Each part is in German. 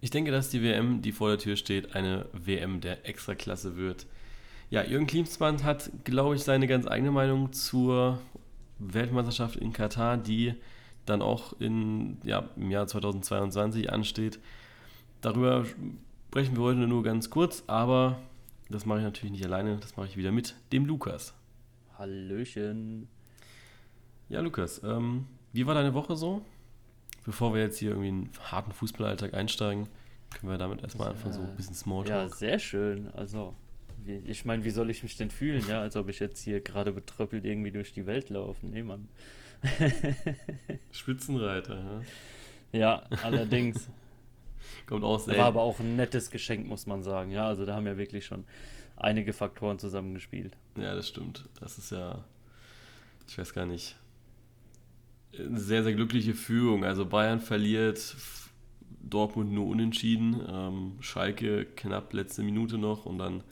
Ich denke, dass die WM, die vor der Tür steht, eine WM der Extraklasse wird. Ja, Jürgen Klinsmann hat, glaube ich, seine ganz eigene Meinung zur Weltmeisterschaft in Katar, die dann auch in, ja, im Jahr 2022 ansteht. Darüber sprechen wir heute nur ganz kurz, aber das mache ich natürlich nicht alleine, das mache ich wieder mit dem Lukas. Hallöchen. Ja, Lukas, ähm, wie war deine Woche so? Bevor wir jetzt hier irgendwie in einen harten Fußballalltag einsteigen, können wir damit erstmal anfangen, so ein bisschen Smalltalk. Ja, sehr schön. Also, ich meine, wie soll ich mich denn fühlen, ja, als ob ich jetzt hier gerade betröppelt irgendwie durch die Welt laufe? Nee, Mann. Spitzenreiter, ja. Ja, allerdings. Kommt auch sehr. War aber auch ein nettes Geschenk, muss man sagen. Ja, also da haben ja wirklich schon einige Faktoren zusammengespielt. Ja, das stimmt. Das ist ja, ich weiß gar nicht, sehr, sehr glückliche Führung. Also Bayern verliert, Dortmund nur unentschieden, ähm, Schalke knapp letzte Minute noch und dann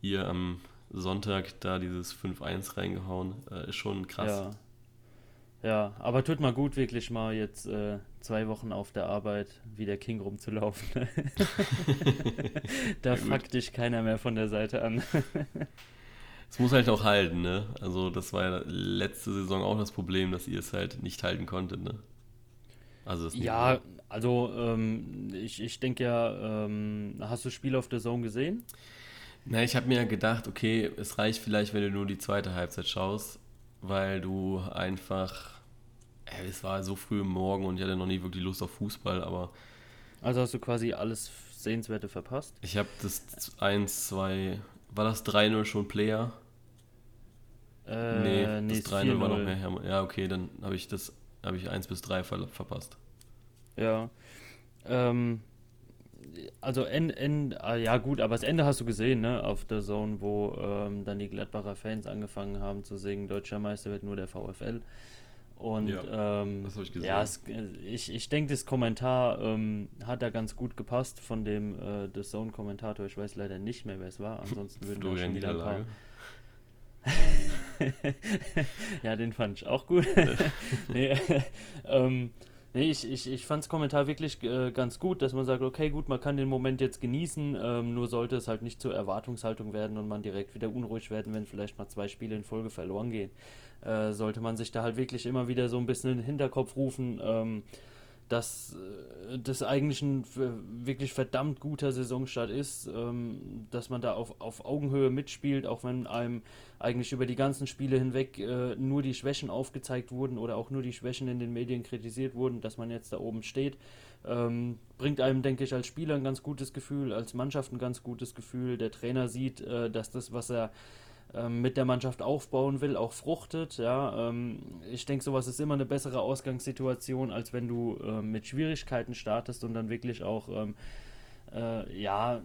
hier am Sonntag da dieses 5-1 reingehauen. Äh, ist schon krass. Ja. Ja, aber tut mal gut, wirklich mal jetzt äh, zwei Wochen auf der Arbeit wie der King rumzulaufen. da fuckt dich keiner mehr von der Seite an. Es muss halt auch halten, ne? Also das war ja letzte Saison auch das Problem, dass ihr es halt nicht halten konntet, ne? Also ja, also ähm, ich, ich denke ja, ähm, hast du Spiel auf der Zone gesehen? Na, ich habe mir gedacht, okay, es reicht vielleicht, wenn du nur die zweite Halbzeit schaust, weil du einfach, ey, es war so früh im Morgen und ich hatte noch nie wirklich Lust auf Fußball, aber. Also hast du quasi alles Sehenswerte verpasst? Ich habe das 1, 2, war das 3-0 schon Player? Äh, nee, nee, das 3-0 war noch mehr. Ja, okay, dann habe ich das, habe ich 1 bis 3 ver verpasst. Ja. Ähm, also End, End, ah, ja gut, aber das Ende hast du gesehen, ne, auf der Zone, wo ähm, dann die Gladbacher Fans angefangen haben zu singen, Deutscher Meister wird nur der VfL. Und ja, ähm, das habe ich gesehen. Ja, es, ich, ich denke, das Kommentar ähm, hat da ganz gut gepasst von dem äh, The Zone-Kommentator. Ich weiß leider nicht mehr, wer es war. Ansonsten würden wir schon wieder ein paar. ja, den fand ich auch gut. nee, ähm, Nee, ich, ich, ich fand das Kommentar wirklich äh, ganz gut, dass man sagt, okay, gut, man kann den Moment jetzt genießen, ähm, nur sollte es halt nicht zur Erwartungshaltung werden und man direkt wieder unruhig werden, wenn vielleicht mal zwei Spiele in Folge verloren gehen. Äh, sollte man sich da halt wirklich immer wieder so ein bisschen in den Hinterkopf rufen, ähm, dass äh, das eigentlich ein wirklich verdammt guter Saisonstart ist, ähm, dass man da auf, auf Augenhöhe mitspielt, auch wenn einem eigentlich über die ganzen Spiele hinweg äh, nur die Schwächen aufgezeigt wurden oder auch nur die Schwächen in den Medien kritisiert wurden, dass man jetzt da oben steht. Ähm, bringt einem, denke ich, als Spieler ein ganz gutes Gefühl, als Mannschaft ein ganz gutes Gefühl. Der Trainer sieht, äh, dass das, was er mit der Mannschaft aufbauen will, auch fruchtet. Ja, ähm, ich denke, sowas ist immer eine bessere Ausgangssituation, als wenn du äh, mit Schwierigkeiten startest und dann wirklich auch ähm, äh, ja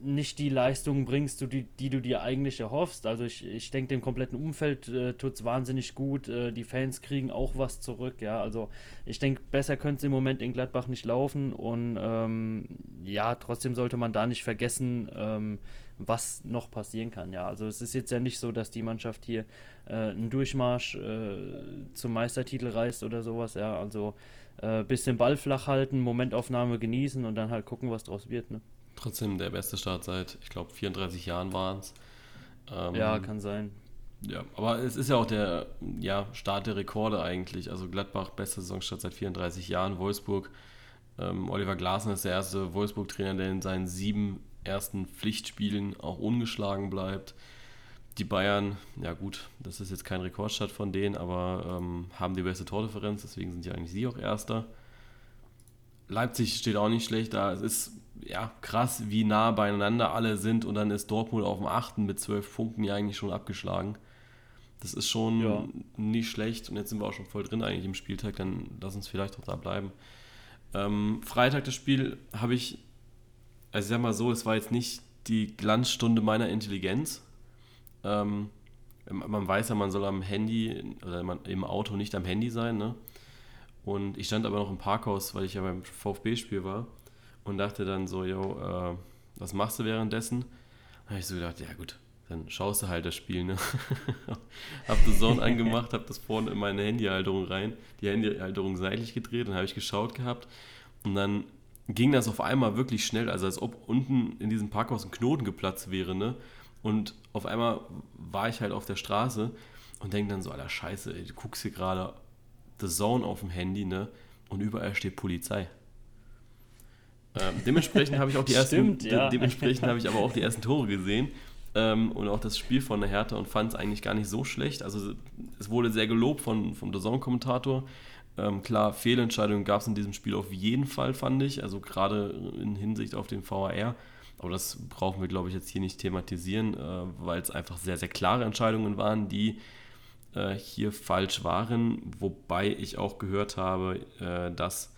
nicht die Leistungen bringst, die, die du dir eigentlich erhoffst. Also ich, ich denke, dem kompletten Umfeld äh, tut es wahnsinnig gut. Äh, die Fans kriegen auch was zurück. Ja, also ich denke, besser könnte es im Moment in Gladbach nicht laufen. Und ähm, ja, trotzdem sollte man da nicht vergessen, ähm, was noch passieren kann. Ja, also es ist jetzt ja nicht so, dass die Mannschaft hier äh, einen Durchmarsch äh, zum Meistertitel reißt oder sowas. Ja, also äh, bisschen Ball flach halten, Momentaufnahme genießen und dann halt gucken, was draus wird. Ne? Trotzdem der beste Start seit, ich glaube, 34 Jahren waren es. Ähm, ja, kann sein. Ja, aber es ist ja auch der ja, Start der Rekorde eigentlich. Also Gladbach, beste Saisonstart seit 34 Jahren. Wolfsburg, ähm, Oliver Glasner ist der erste Wolfsburg-Trainer, der in seinen sieben ersten Pflichtspielen auch ungeschlagen bleibt. Die Bayern, ja gut, das ist jetzt kein Rekordstart von denen, aber ähm, haben die beste Tordifferenz, deswegen sind ja eigentlich sie auch Erster. Leipzig steht auch nicht schlecht da. Es ist ja krass, wie nah beieinander alle sind und dann ist Dortmund auf dem 8. mit 12 Punkten ja eigentlich schon abgeschlagen. Das ist schon ja. nicht schlecht und jetzt sind wir auch schon voll drin eigentlich im Spieltag, dann lass uns vielleicht auch da bleiben. Ähm, Freitag das Spiel habe ich, also ich sag mal so, es war jetzt nicht die Glanzstunde meiner Intelligenz. Ähm, man weiß ja, man soll am Handy oder im Auto nicht am Handy sein, ne? Und ich stand aber noch im Parkhaus, weil ich ja beim VfB-Spiel war und dachte dann so, yo, äh, was machst du währenddessen? Da habe ich so gedacht, ja gut, dann schaust du halt das Spiel, ne? hab das Zone angemacht, hab das vorne in meine Handyhalterung rein, die Handyhalterung seitlich gedreht und habe ich geschaut gehabt und dann ging das auf einmal wirklich schnell, also als ob unten in diesem Parkhaus ein Knoten geplatzt wäre, ne? Und auf einmal war ich halt auf der Straße und denke dann so, Alter, scheiße, ey, du guckst hier gerade The Zone auf dem Handy, ne? Und überall steht Polizei. Ähm, dementsprechend habe ich auch die ersten, ja. de dementsprechend habe ich aber auch die ersten Tore gesehen ähm, und auch das Spiel von der Hertha und fand es eigentlich gar nicht so schlecht. Also es wurde sehr gelobt von, vom The Zone-Kommentator. Ähm, klar, Fehlentscheidungen gab es in diesem Spiel auf jeden Fall, fand ich. Also gerade in Hinsicht auf den VAR. Aber das brauchen wir, glaube ich, jetzt hier nicht thematisieren, äh, weil es einfach sehr, sehr klare Entscheidungen waren, die äh, hier falsch waren. Wobei ich auch gehört habe, äh, dass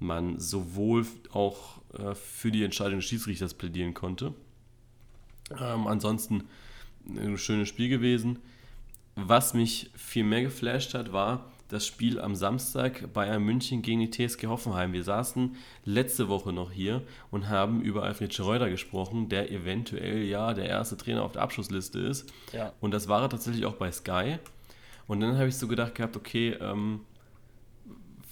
man sowohl auch äh, für die Entscheidung des Schiedsrichters plädieren konnte. Ähm, ansonsten ein schönes Spiel gewesen. Was mich viel mehr geflasht hat, war, das Spiel am Samstag Bayern München gegen die TSG Hoffenheim. Wir saßen letzte Woche noch hier und haben über Alfred Schreuder gesprochen, der eventuell ja der erste Trainer auf der Abschlussliste ist. Ja. Und das war er tatsächlich auch bei Sky. Und dann habe ich so gedacht gehabt, okay, ähm,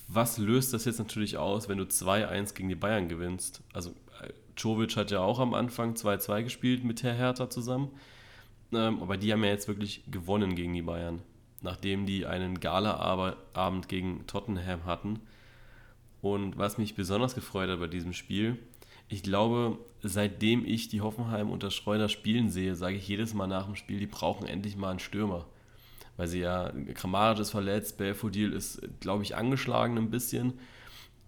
was löst das jetzt natürlich aus, wenn du 2-1 gegen die Bayern gewinnst? Also äh, Czovic hat ja auch am Anfang 2-2 gespielt mit Herr Hertha zusammen. Ähm, aber die haben ja jetzt wirklich gewonnen gegen die Bayern nachdem die einen Gala-Abend gegen Tottenham hatten. Und was mich besonders gefreut hat bei diesem Spiel, ich glaube, seitdem ich die Hoffenheim unter Schreuder spielen sehe, sage ich jedes Mal nach dem Spiel, die brauchen endlich mal einen Stürmer. Weil sie ja, Kramaric ist verletzt, Belfodil ist, glaube ich, angeschlagen ein bisschen,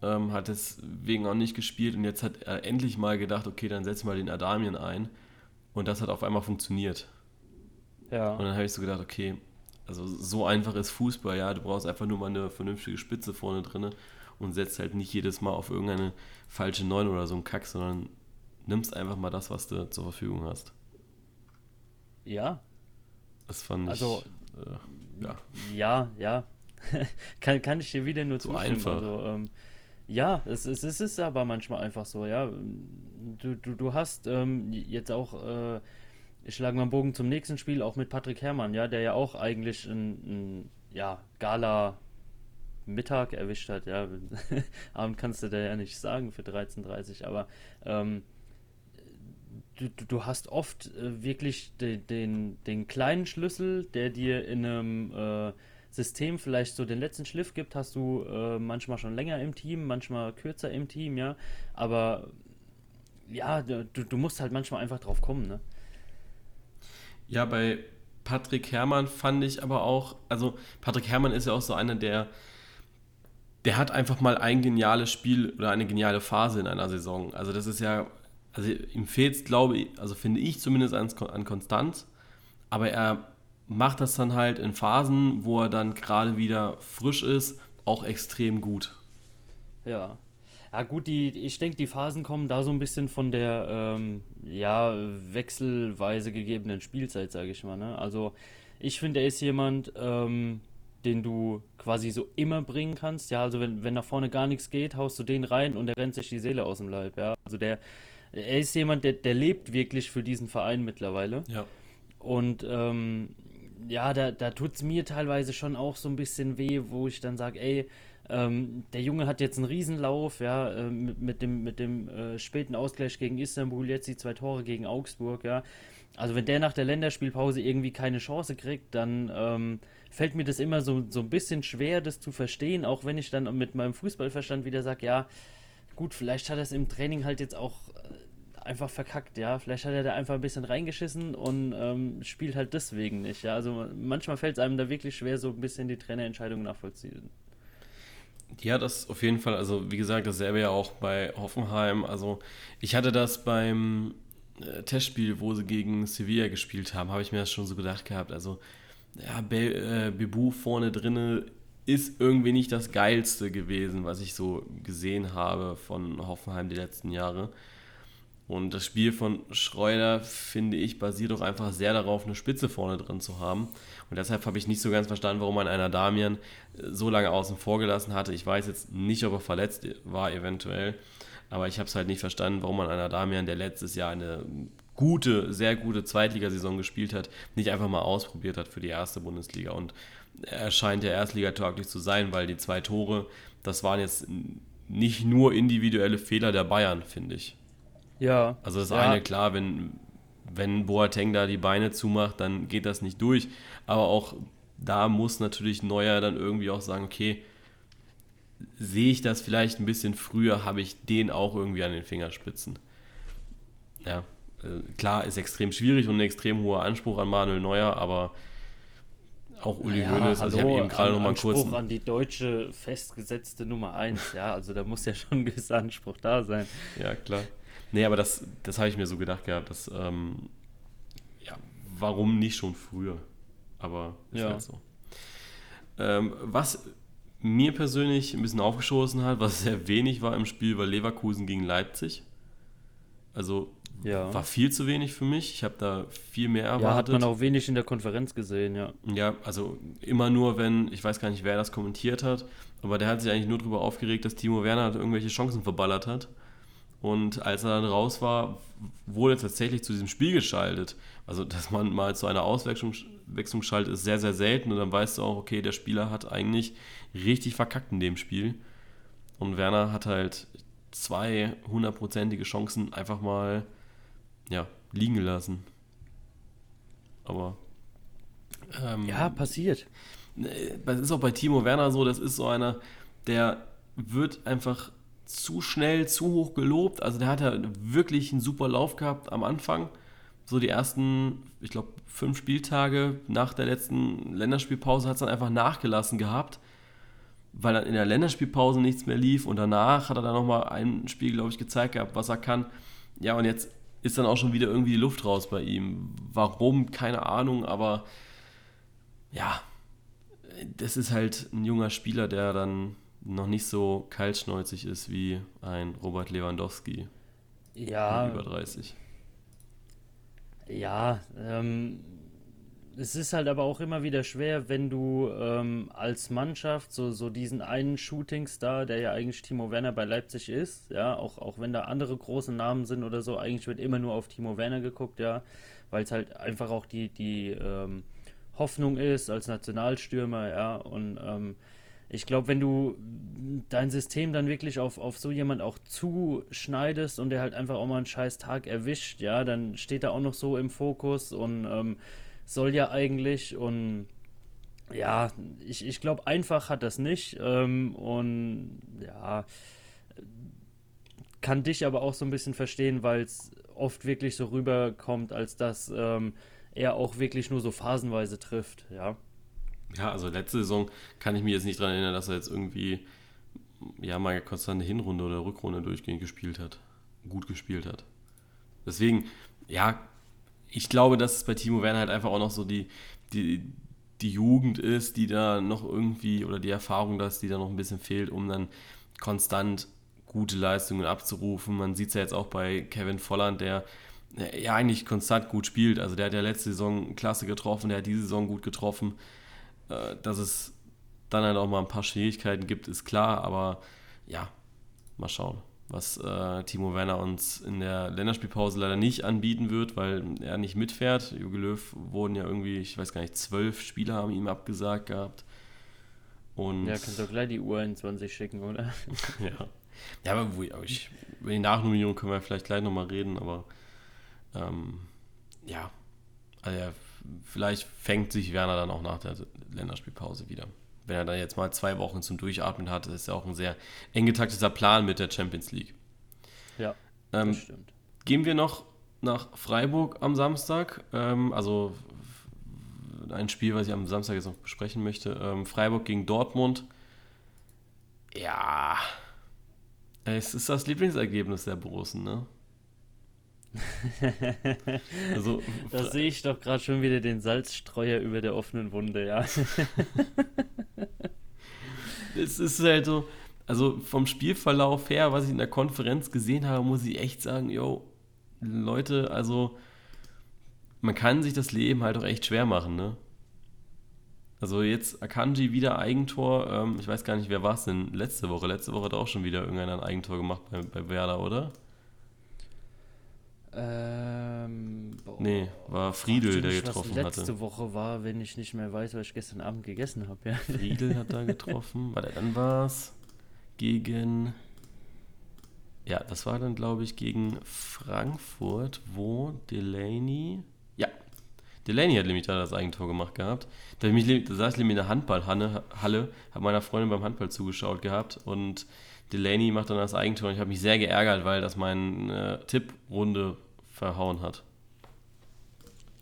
ähm, hat deswegen auch nicht gespielt und jetzt hat er endlich mal gedacht, okay, dann setzen wir den Adamien ein. Und das hat auf einmal funktioniert. Ja. Und dann habe ich so gedacht, okay, also so einfach ist Fußball, ja. Du brauchst einfach nur mal eine vernünftige Spitze vorne drin und setzt halt nicht jedes Mal auf irgendeine falsche Neun oder so einen Kack, sondern nimmst einfach mal das, was du zur Verfügung hast. Ja. Das fand also, ich. Äh, ja. Ja, ja. kann, kann ich dir wieder nur so zustimmen. einfach. Also, ähm, ja, es, es, es ist aber manchmal einfach so, ja. Du, du, du hast ähm, jetzt auch. Äh, ich schlage mal einen Bogen zum nächsten Spiel, auch mit Patrick Herrmann, ja, der ja auch eigentlich ein, ein ja, Gala Mittag erwischt hat, ja. Abend kannst du da ja nicht sagen für 13.30 aber ähm, du, du hast oft äh, wirklich den, den, den kleinen Schlüssel, der dir in einem äh, System vielleicht so den letzten Schliff gibt, hast du äh, manchmal schon länger im Team, manchmal kürzer im Team, ja. Aber ja, du, du musst halt manchmal einfach drauf kommen, ne? Ja, bei Patrick Herrmann fand ich aber auch, also Patrick Herrmann ist ja auch so einer, der, der hat einfach mal ein geniales Spiel oder eine geniale Phase in einer Saison. Also das ist ja, also ihm fehlt es, glaube ich, also finde ich zumindest an, an Konstanz, aber er macht das dann halt in Phasen, wo er dann gerade wieder frisch ist, auch extrem gut. Ja, ja gut, die, ich denke, die Phasen kommen da so ein bisschen von der ähm, ja, wechselweise gegebenen Spielzeit, sage ich mal. Ne? Also ich finde, er ist jemand, ähm, den du quasi so immer bringen kannst. Ja, also wenn, wenn nach vorne gar nichts geht, haust du den rein und er rennt sich die Seele aus dem Leib. Ja, also der, er ist jemand, der, der lebt wirklich für diesen Verein mittlerweile. Ja. Und ähm, ja, da, da tut es mir teilweise schon auch so ein bisschen weh, wo ich dann sage, ey, ähm, der Junge hat jetzt einen Riesenlauf, ja, äh, mit, mit, dem, mit dem äh, späten Ausgleich gegen Istanbul, jetzt die zwei Tore gegen Augsburg, ja. Also wenn der nach der Länderspielpause irgendwie keine Chance kriegt, dann ähm, fällt mir das immer so, so ein bisschen schwer, das zu verstehen, auch wenn ich dann mit meinem Fußballverstand wieder sage, ja, gut, vielleicht hat er es im Training halt jetzt auch äh, einfach verkackt, ja. Vielleicht hat er da einfach ein bisschen reingeschissen und ähm, spielt halt deswegen nicht, ja. Also manchmal fällt es einem da wirklich schwer, so ein bisschen die Trainerentscheidung nachvollziehen. Ja, das auf jeden Fall. Also, wie gesagt, dasselbe ja auch bei Hoffenheim. Also, ich hatte das beim äh, Testspiel, wo sie gegen Sevilla gespielt haben, habe ich mir das schon so gedacht gehabt. Also, ja, Be äh, Bebu vorne drinne ist irgendwie nicht das Geilste gewesen, was ich so gesehen habe von Hoffenheim die letzten Jahre. Und das Spiel von Schreuder, finde ich, basiert auch einfach sehr darauf, eine Spitze vorne drin zu haben. Und deshalb habe ich nicht so ganz verstanden, warum man einer Damian äh, so lange außen vor gelassen hatte. Ich weiß jetzt nicht, ob er verletzt war, eventuell. Aber ich habe es halt nicht verstanden, warum man einer Damian, der letztes Jahr eine gute, sehr gute Zweitligasaison gespielt hat, nicht einfach mal ausprobiert hat für die erste Bundesliga. Und er scheint ja erstligatauglich zu sein, weil die zwei Tore, das waren jetzt nicht nur individuelle Fehler der Bayern, finde ich. Ja. Also das ja. eine, klar, wenn, wenn Boateng da die Beine zumacht, dann geht das nicht durch. Aber auch da muss natürlich Neuer dann irgendwie auch sagen, okay, sehe ich das vielleicht ein bisschen früher, habe ich den auch irgendwie an den Fingerspitzen. Ja, äh, klar, ist extrem schwierig und ein extrem hoher Anspruch an Manuel Neuer, aber auch Uli ja, Hoeneß, also ich habe eben gerade noch mal kurz... Anspruch an die deutsche festgesetzte Nummer 1, ja, also da muss ja schon ein gewisser Anspruch da sein. Ja, klar. Nee, aber das, das habe ich mir so gedacht gehabt, dass, ähm, ja, warum nicht schon früher? Aber ist Ja. halt so. Ähm, was mir persönlich ein bisschen aufgeschossen hat, was sehr wenig war im Spiel, war Leverkusen gegen Leipzig. Also Ja. war viel zu wenig für mich. Ich habe da viel mehr erwartet. Ja, hat man auch wenig in der Konferenz gesehen, ja. Ja, also immer nur, wenn, ich weiß gar nicht, wer das kommentiert hat, aber der hat sich eigentlich nur darüber aufgeregt, dass Timo Werner halt irgendwelche Chancen verballert hat. Und als er dann raus war, wurde er tatsächlich zu diesem Spiel geschaltet. Also, dass man mal zu einer Auswechslung Wechslung schaltet, ist sehr, sehr selten. Und dann weißt du auch, okay, der Spieler hat eigentlich richtig verkackt in dem Spiel. Und Werner hat halt zwei hundertprozentige Chancen einfach mal ja, liegen gelassen. Aber ähm, Ja, passiert. das ist auch bei Timo Werner so, das ist so einer, der wird einfach zu schnell, zu hoch gelobt. Also der hat ja wirklich einen super Lauf gehabt am Anfang. So die ersten, ich glaube, fünf Spieltage nach der letzten Länderspielpause hat es dann einfach nachgelassen gehabt, weil dann in der Länderspielpause nichts mehr lief und danach hat er dann nochmal ein Spiel, glaube ich, gezeigt gehabt, was er kann. Ja, und jetzt ist dann auch schon wieder irgendwie die Luft raus bei ihm. Warum? Keine Ahnung, aber ja, das ist halt ein junger Spieler, der dann noch nicht so kaltschnäuzig ist wie ein Robert Lewandowski Ja, über 30. Ja, ähm, es ist halt aber auch immer wieder schwer, wenn du ähm, als Mannschaft so, so diesen einen Shootingstar, der ja eigentlich Timo Werner bei Leipzig ist, ja, auch, auch wenn da andere große Namen sind oder so, eigentlich wird immer nur auf Timo Werner geguckt, ja, weil es halt einfach auch die, die ähm, Hoffnung ist als Nationalstürmer, ja, und ähm, ich glaube, wenn du dein System dann wirklich auf, auf so jemand auch zuschneidest und der halt einfach auch mal einen scheiß Tag erwischt, ja, dann steht er auch noch so im Fokus und ähm, soll ja eigentlich und ja, ich, ich glaube, einfach hat das nicht ähm, und ja, kann dich aber auch so ein bisschen verstehen, weil es oft wirklich so rüberkommt, als dass ähm, er auch wirklich nur so phasenweise trifft, ja. Ja, also letzte Saison kann ich mir jetzt nicht daran erinnern, dass er jetzt irgendwie ja mal konstant eine Hinrunde oder Rückrunde durchgehend gespielt hat. Gut gespielt hat. Deswegen, ja, ich glaube, dass es bei Timo Werner halt einfach auch noch so die, die, die Jugend ist, die da noch irgendwie, oder die Erfahrung, dass die da noch ein bisschen fehlt, um dann konstant gute Leistungen abzurufen. Man sieht es ja jetzt auch bei Kevin Volland, der ja eigentlich konstant gut spielt. Also der hat ja letzte Saison klasse getroffen, der hat diese Saison gut getroffen. Äh, Dass es dann halt auch mal ein paar Schwierigkeiten gibt, ist klar, aber ja, mal schauen, was äh, Timo Werner uns in der Länderspielpause leider nicht anbieten wird, weil er nicht mitfährt. Jogi Löw wurden ja irgendwie, ich weiß gar nicht, zwölf Spieler haben ihm abgesagt gehabt. Und Ja, kannst du gleich die U21 schicken, oder? ja. Ja, aber wo, ich, über die Nachnominierung können wir vielleicht gleich nochmal reden, aber ähm, ja, also ja, vielleicht fängt sich Werner dann auch nach der Länderspielpause wieder. Wenn er dann jetzt mal zwei Wochen zum Durchatmen hat, das ist ja auch ein sehr eng getakteter Plan mit der Champions League. Ja, Ähm, das stimmt. Gehen wir noch nach Freiburg am Samstag. Ähm, also ein Spiel, was ich am Samstag jetzt noch besprechen möchte. Ähm, Freiburg gegen Dortmund. Ja, es ist das Lieblingsergebnis der Borussen, ne? also, Da sehe ich doch gerade schon wieder den Salzstreuer über der offenen Wunde, ja. es ist halt so, also vom Spielverlauf her, was ich in der Konferenz gesehen habe, muss ich echt sagen, yo, Leute, also man kann sich das Leben halt auch echt schwer machen, ne? Also jetzt Akanji wieder Eigentor, ähm, ich weiß gar nicht, wer war es denn letzte Woche? Letzte Woche hat auch schon wieder irgendeiner ein Eigentor gemacht bei, bei Werder, oder? Ähm, boah. Nee, war Friedel, der getroffen was letzte hatte. Woche war, wenn ich nicht mehr weiß, was ich gestern Abend gegessen habe, ja. Friedel hat da getroffen, warte, dann war es gegen Ja, das war dann, glaube ich, gegen Frankfurt, wo Delaney. Ja, Delaney hat nämlich da das Eigentor gemacht gehabt. Da, ich mich, da saß ich nämlich in der Handballhalle, Halle, habe meiner Freundin beim Handball zugeschaut gehabt und Delaney macht dann das Eigentor und ich habe mich sehr geärgert, weil das meine äh, Tipprunde verhauen hat.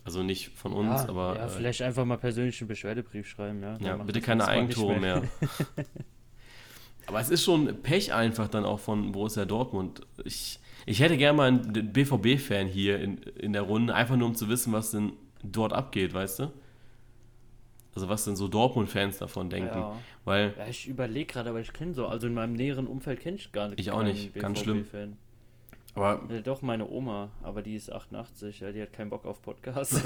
Also nicht von uns, ja, aber. Ja, äh, vielleicht einfach mal persönlich einen Beschwerdebrief schreiben, ja. Ja, bitte keine Eigentore mehr. mehr. aber es ist schon Pech einfach dann auch von Borussia Dortmund. Ich, ich hätte gerne mal einen BVB-Fan hier in, in der Runde, einfach nur um zu wissen, was denn dort abgeht, weißt du? Also was denn so Dortmund-Fans davon denken. Ja. Weil, ja, ich überlege gerade, aber ich kenne so, also in meinem näheren Umfeld kenne ich gar nicht. Ich auch nicht, ganz schlimm. Aber ja, doch, meine Oma, aber die ist 88, ja, die hat keinen Bock auf Podcasts.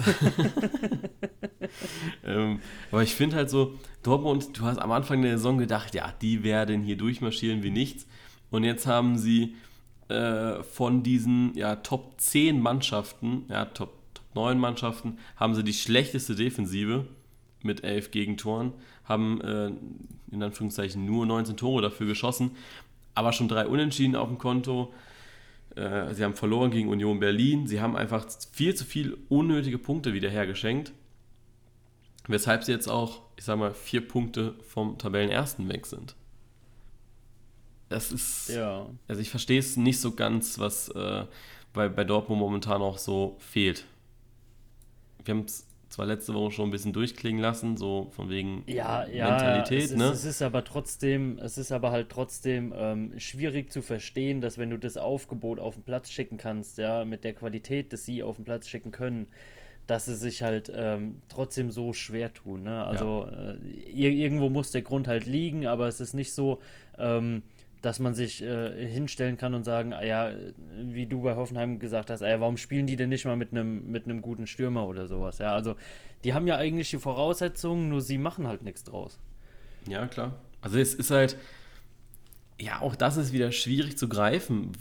ähm, aber ich finde halt so, Dortmund, du hast am Anfang der Saison gedacht, ja, die werden hier durchmarschieren wie nichts. Und jetzt haben sie äh, von diesen ja, Top 10 Mannschaften, ja, Top, Top 9 Mannschaften, haben sie die schlechteste Defensive mit 11 Gegentoren, haben äh, in Anführungszeichen nur 19 Tore dafür geschossen, aber schon drei Unentschieden auf dem Konto. Äh, sie haben verloren gegen Union Berlin. Sie haben einfach viel zu viel unnötige Punkte wieder hergeschenkt. Weshalb sie jetzt auch, ich sag mal, vier Punkte vom Tabellenersten weg sind. Das ist. Ja. Also ich verstehe es nicht so ganz, was äh, bei, bei Dortmund momentan auch so fehlt. Wir haben es zwar letzte Woche schon ein bisschen durchklingen lassen, so von wegen ja, ja, Mentalität, es ist, ne? Es ist aber trotzdem, es ist aber halt trotzdem ähm, schwierig zu verstehen, dass wenn du das Aufgebot auf den Platz schicken kannst, ja, mit der Qualität, dass sie auf den Platz schicken können, dass sie sich halt ähm, trotzdem so schwer tun. Ne? Also ja. äh, irgendwo muss der Grund halt liegen, aber es ist nicht so, ähm, dass man sich äh, hinstellen kann und sagen, ah, ja, wie du bei Hoffenheim gesagt hast, ah, warum spielen die denn nicht mal mit einem mit einem guten Stürmer oder sowas? Ja, also die haben ja eigentlich die Voraussetzungen, nur sie machen halt nichts draus. Ja, klar. Also es ist halt, ja, auch das ist wieder schwierig zu greifen.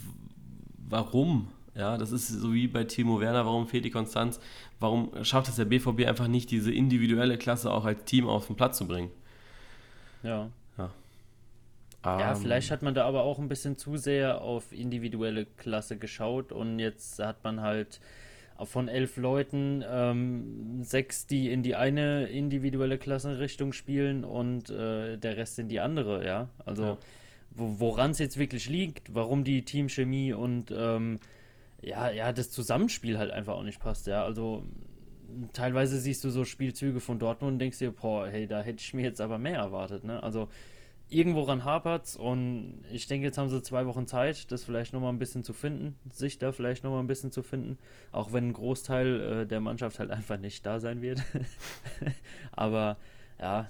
Warum? Ja, das ist so wie bei Timo Werner, warum fehlt die Konstanz? Warum schafft es der BVB einfach nicht, diese individuelle Klasse auch als Team auf den Platz zu bringen? Ja. Ja, ähm, vielleicht hat man da aber auch ein bisschen zu sehr auf individuelle Klasse geschaut und jetzt hat man halt von elf Leuten ähm, sechs, die in die eine individuelle Klassenrichtung spielen und äh, der Rest in die andere, ja. Also ja. woran es jetzt wirklich liegt, warum die Teamchemie und ähm, ja, ja, das Zusammenspiel halt einfach auch nicht passt, ja. Also teilweise siehst du so Spielzüge von Dortmund und denkst dir, boah, hey, da hätte ich mir jetzt aber mehr erwartet, ne? Also irgendwo ran hapert und ich denke, jetzt haben sie zwei Wochen Zeit, das vielleicht nochmal ein bisschen zu finden, sich da vielleicht nochmal ein bisschen zu finden, auch wenn ein Großteil äh, der Mannschaft halt einfach nicht da sein wird. Aber ja,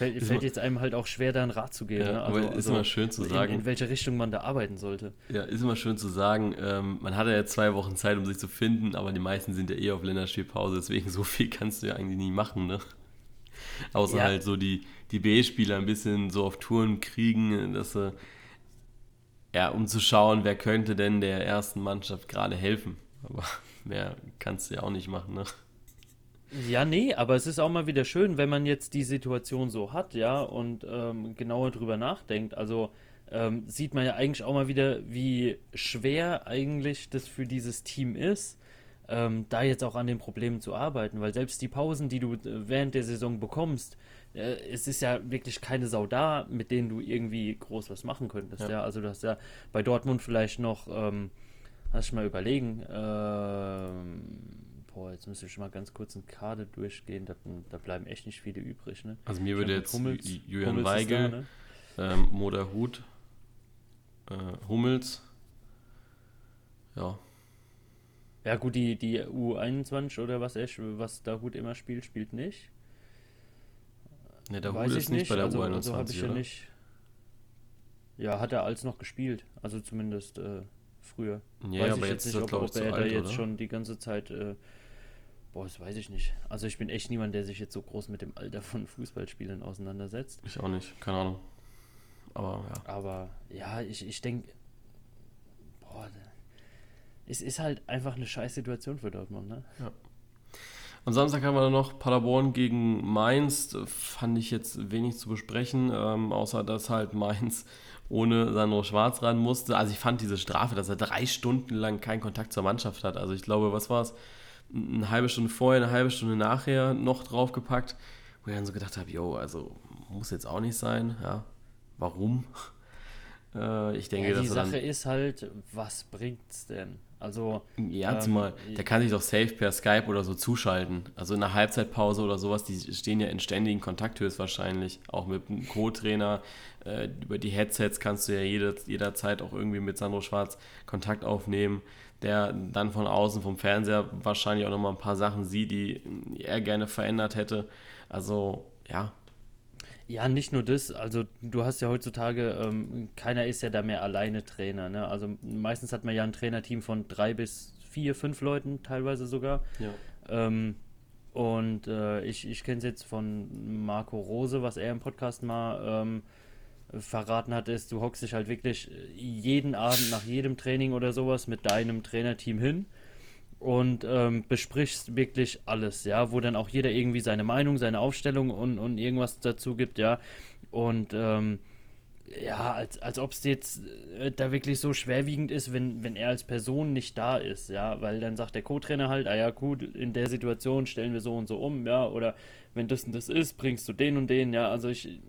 fällt, fällt jetzt einem halt auch schwer, da einen Rat zu geben. Ja, ne? also, aber ist also immer schön zu sagen. In, in, welche Richtung man da arbeiten sollte. Ja, ist immer schön zu sagen. Ähm, man hatte ja zwei Wochen Zeit, um sich zu finden, aber die meisten sind ja eh auf Länderspielpause, deswegen so viel kannst du ja eigentlich nie machen, ne? Außer ja. halt so die, die B-Spieler ein bisschen so auf Touren kriegen, dass sie, ja, um zu schauen, wer könnte denn der ersten Mannschaft gerade helfen. Aber mehr kannst du ja auch nicht machen, ne? Ja, nee, aber es ist auch mal wieder schön, wenn man jetzt die Situation so hat, ja, und ähm, genauer drüber nachdenkt. Also ähm, sieht man ja eigentlich auch mal wieder, wie schwer eigentlich das für dieses Team ist, ähm, da jetzt auch an den Problemen zu arbeiten, weil selbst die Pausen, die du äh, während der Saison bekommst, es ist ja wirklich keine Sau da, mit denen du irgendwie groß was machen könntest. Ja. ja? Also du hast ja bei Dortmund vielleicht noch, ähm, lass ich mal überlegen, ähm, boah, jetzt müsste ich mal ganz kurz einen Kader durchgehen, da, da, bleiben echt nicht viele übrig. Ne? Also mir würde jetzt Hummels, Julian Hummels Weigel, da, ne? ähm, Moder Hut, äh, Hummels, ja, ja, gut, die, die U21 oder was, was da Hut immer spielt, spielt nicht. Ne, der Hut ist nicht bei der also, U21. Also ich ja nicht. Ja, hat er als noch gespielt. Also zumindest äh, früher. Ja, weiß aber ich jetzt nicht, ob, ob er da jetzt oder? schon die ganze Zeit. Äh, boah, das weiß ich nicht. Also ich bin echt niemand, der sich jetzt so groß mit dem Alter von Fußballspielern auseinandersetzt. Ich auch nicht, keine Ahnung. Aber ja. Aber ja, ich, ich denke. Boah, es ist halt einfach eine scheiß Situation für Dortmund, ne? Ja. Am Samstag haben wir dann noch Paderborn gegen Mainz. Fand ich jetzt wenig zu besprechen, ähm, außer dass halt Mainz ohne Sandro Schwarz ran musste. Also ich fand diese Strafe, dass er drei Stunden lang keinen Kontakt zur Mannschaft hat. Also ich glaube, was war es? Eine halbe Stunde vorher, eine halbe Stunde nachher noch draufgepackt, wo ich dann so gedacht habe, yo, also muss jetzt auch nicht sein, ja. Warum? Äh, ich denke, ja, die Sache ist halt, was bringt's denn? Also. Ja, ähm, zumal, der kann sich doch safe per Skype oder so zuschalten. Also in einer Halbzeitpause oder sowas, die stehen ja in ständigen Kontakt höchstwahrscheinlich. Auch mit dem Co-Trainer. Äh, über die Headsets kannst du ja jede, jederzeit auch irgendwie mit Sandro Schwarz Kontakt aufnehmen, der dann von außen vom Fernseher wahrscheinlich auch nochmal ein paar Sachen sieht, die er gerne verändert hätte. Also, ja, ja, nicht nur das. Also du hast ja heutzutage, ähm, keiner ist ja da mehr alleine Trainer. Ne? Also meistens hat man ja ein Trainerteam von drei bis vier, fünf Leuten teilweise sogar. Ja. Ähm, und äh, ich, ich kenne es jetzt von Marco Rose, was er im Podcast mal ähm, verraten hat, ist, du hockst dich halt wirklich jeden Abend nach jedem Training oder sowas mit deinem Trainerteam hin und ähm, besprichst wirklich alles, ja, wo dann auch jeder irgendwie seine Meinung, seine Aufstellung und, und irgendwas dazu gibt, ja. Und ähm, ja, als, als ob es jetzt äh, da wirklich so schwerwiegend ist, wenn, wenn er als Person nicht da ist, ja, weil dann sagt der Co-Trainer halt, ah ja, gut, in der Situation stellen wir so und so um, ja, oder wenn das und das ist, bringst du den und den, ja, also ich,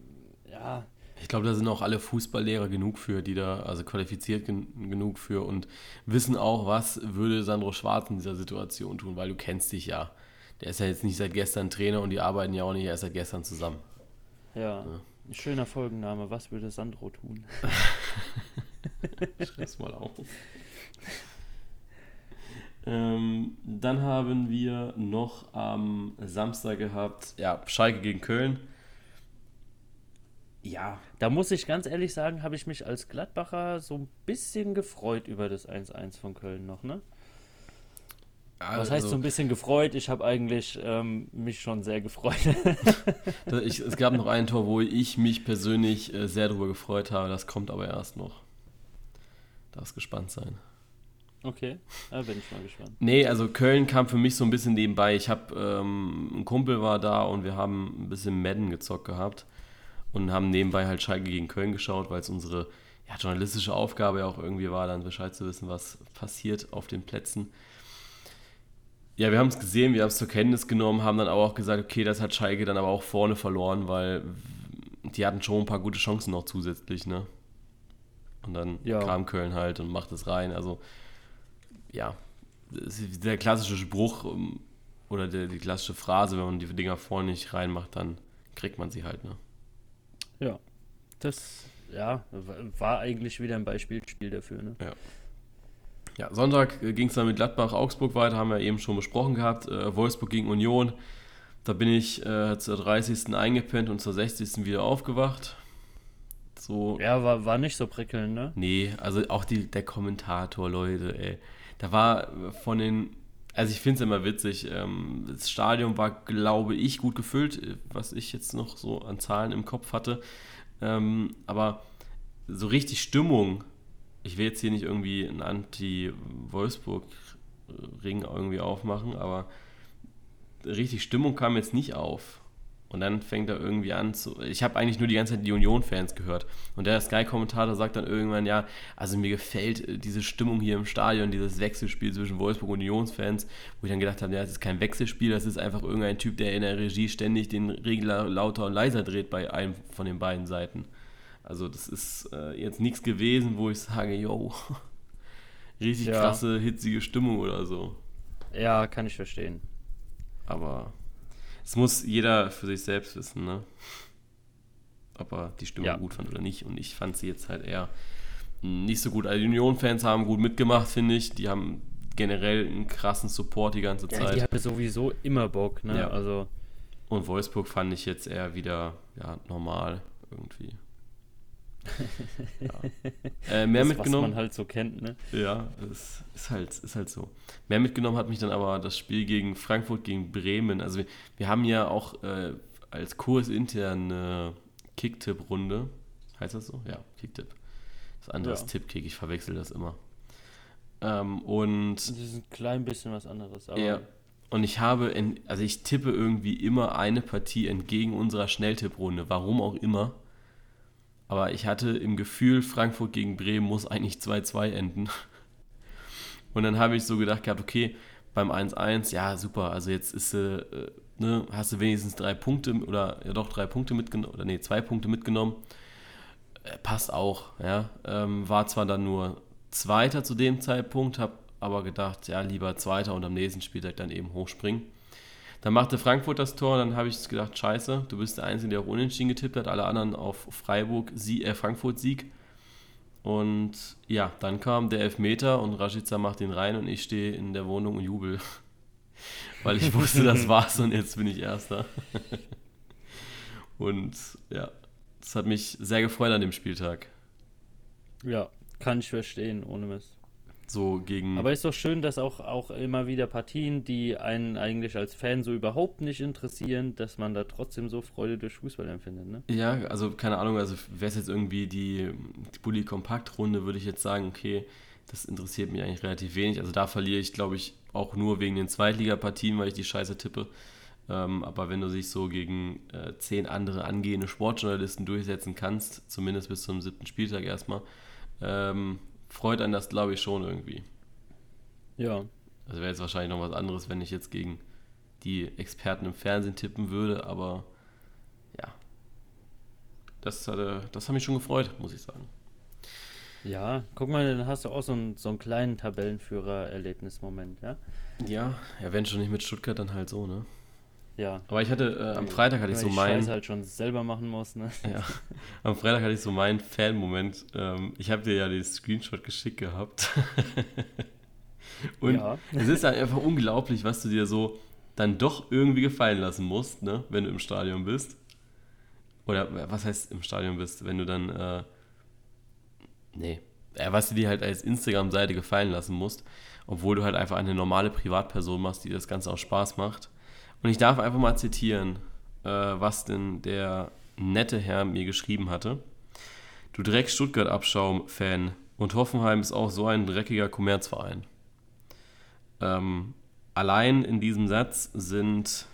ja, ich glaube, da sind auch alle Fußballlehrer genug für, die da, also qualifiziert gen genug für und wissen auch, was würde Sandro Schwarz in dieser Situation tun, weil du kennst dich ja. Der ist ja jetzt nicht seit gestern Trainer und die arbeiten ja auch nicht erst seit gestern zusammen. Ja, ja. schöner Folgenname. Was würde Sandro tun? Schreib's mal auf. Ähm, dann haben wir noch am Samstag gehabt, ja, Schalke gegen Köln ja. Da muss ich ganz ehrlich sagen, habe ich mich als Gladbacher so ein bisschen gefreut über das 1-1 von Köln noch, ne? Also, Was heißt so ein bisschen gefreut? Ich habe eigentlich ähm, mich schon sehr gefreut. ich, es gab noch ein Tor, wo ich mich persönlich äh, sehr darüber gefreut habe. Das kommt aber erst noch. Darfst gespannt sein. Okay, da bin ich mal gespannt. Nee, also Köln kam für mich so ein bisschen nebenbei. Ich habe, ähm, ein Kumpel war da und wir haben ein bisschen Madden gezockt gehabt und haben nebenbei halt Schalke gegen Köln geschaut, weil es unsere ja, journalistische Aufgabe ja auch irgendwie war, dann Bescheid zu wissen, was passiert auf den Plätzen. Ja, wir haben es gesehen, wir haben es zur Kenntnis genommen, haben dann aber auch gesagt, okay, das hat Schalke dann aber auch vorne verloren, weil die hatten schon ein paar gute Chancen noch zusätzlich, ne? Und dann ja. kam Köln halt und macht es rein. Also, ja, der klassische Spruch ähm, oder der, die klassische Phrase, wenn man die Dinger vorne nicht reinmacht, dann kriegt man sie halt, ne? Ja, das ja, war eigentlich wieder ein Beispielspiel dafür. Ne? Ja. Ja, Sonntag ging es dann mit Gladbach-Augsburg weiter, haben wir eben schon besprochen gehabt. Äh, Wolfsburg gegen Union. Da bin ich äh, zur 30. eingepennt und zur 60. wieder aufgewacht. So. Ja, war, war nicht so prickelnd, ne? Nee, also auch die, der Kommentator, Leute, ey. Da war von den also ich finde es immer witzig. Ähm, das Stadion war, glaube ich, gut gefüllt, was ich jetzt noch so an Zahlen im Kopf hatte. Ähm, aber so richtig Stimmung, ich will jetzt hier nicht irgendwie einen Anti-Wolfsburg-Ring irgendwie aufmachen, aber richtig Stimmung kam jetzt nicht auf. Und dann fängt er irgendwie an zu. Ich habe eigentlich nur die ganze Zeit die Union-Fans gehört. Und der Sky-Kommentator sagt dann irgendwann: Ja, also mir gefällt äh, diese Stimmung hier im Stadion, dieses Wechselspiel zwischen Wolfsburg und Unions-Fans, wo ich dann gedacht habe: Ja, das ist kein Wechselspiel, das ist einfach irgendein Typ, der in der Regie ständig den Regler lauter und leiser dreht bei einem von den beiden Seiten. Also, das ist äh, jetzt nichts gewesen, wo ich sage: Yo, richtig ja. krasse, hitzige Stimmung oder so. Ja, kann ich verstehen. Aber es muss jeder für sich selbst wissen, ne? Ob er die Stimmung ja. gut fand oder nicht. Und ich fand sie jetzt halt eher nicht so gut. Also die Union-Fans haben gut mitgemacht, finde ich. Die haben generell einen krassen Support die ganze Zeit. Ja, die haben sowieso immer Bock, ne? Ja. Also. Und Wolfsburg fand ich jetzt eher wieder ja, normal irgendwie. Ja. äh, mehr das, mitgenommen. Was man halt so kennt, ne? Ja, es ist halt, ist halt so. Mehr mitgenommen hat mich dann aber das Spiel gegen Frankfurt, gegen Bremen. Also wir, wir haben ja auch äh, als Kurs interne Kicktipp-Runde. Heißt das so? Ja, Kicktipp. Das andere ist Tippkick, ich verwechsel das immer. Ähm, und. Das ist ein klein bisschen was anderes, aber. Ja. Und ich habe, in, also ich tippe irgendwie immer eine Partie entgegen unserer Schnelltipprunde, warum auch immer. Aber ich hatte im Gefühl, Frankfurt gegen Bremen muss eigentlich 2-2 enden. Und dann habe ich so gedacht gehabt, okay, beim 1-1, ja, super, also jetzt ist, äh, ne, hast du wenigstens drei Punkte oder ja doch drei Punkte mitgenommen, oder nee, zwei Punkte mitgenommen. Äh, passt auch, ja. Ähm, war zwar dann nur Zweiter zu dem Zeitpunkt, habe aber gedacht, ja, lieber Zweiter und am nächsten Spieltag dann eben hochspringen. Dann machte Frankfurt das Tor, dann habe ich gedacht, scheiße, du bist der Einzige, der auch unentschieden getippt hat, alle anderen auf Freiburg, Sie, äh, Frankfurt-Sieg. Und ja, dann kam der Elfmeter und Rashica macht ihn rein und ich stehe in der Wohnung und jubel. Weil ich wusste, das war's und jetzt bin ich Erster. und ja, das hat mich sehr gefreut an dem Spieltag. Ja, kann ich verstehen, ohne Mist. So gegen. Aber ist doch schön, dass auch, auch immer wieder Partien, die einen eigentlich als Fan so überhaupt nicht interessieren, dass man da trotzdem so Freude durch Fußball empfindet, ne? Ja, also keine Ahnung, also wäre es jetzt irgendwie die, die Bully-Kompakt-Runde, würde ich jetzt sagen, okay, das interessiert mich eigentlich relativ wenig. Also da verliere ich, glaube ich, auch nur wegen den Zweitligapartien, weil ich die Scheiße tippe. Ähm, aber wenn du dich so gegen äh, zehn andere angehende Sportjournalisten durchsetzen kannst, zumindest bis zum siebten Spieltag erstmal, ähm, freut einen das, glaube ich, schon irgendwie. Ja. Also wäre jetzt wahrscheinlich noch was anderes, wenn ich jetzt gegen die Experten im Fernsehen tippen würde, aber ja. Das, hatte, das hat mich schon gefreut, muss ich sagen. Ja, guck mal, dann hast du auch so einen, so einen kleinen Tabellenführer-Erlebnismoment, ja? Ja, ja, wenn schon nicht mit Stuttgart, dann halt so, ne? Ja. Aber ich hatte, äh, am Freitag hatte ich so meinen. Scheiße halt schon selber machen muss, ne? Ja. Am Freitag hatte ich so meinen Fan-Moment. Ähm, ich habe dir ja den Screenshot geschickt gehabt. Und ja. es ist halt einfach unglaublich, was du dir so dann doch irgendwie gefallen lassen musst, ne? Wenn du im Stadion bist. Oder was heißt im Stadion bist, wenn du dann. Äh, nee. Ja, was du dir halt als Instagram-Seite gefallen lassen musst, obwohl du halt einfach eine normale Privatperson machst, die das Ganze auch Spaß macht. Und ich darf einfach mal zitieren, äh, was denn der nette Herr mir geschrieben hatte. Du Dreck Stuttgart-Abschaum-Fan und Hoffenheim ist auch so ein dreckiger Kommerzverein. Ähm, allein in diesem Satz sind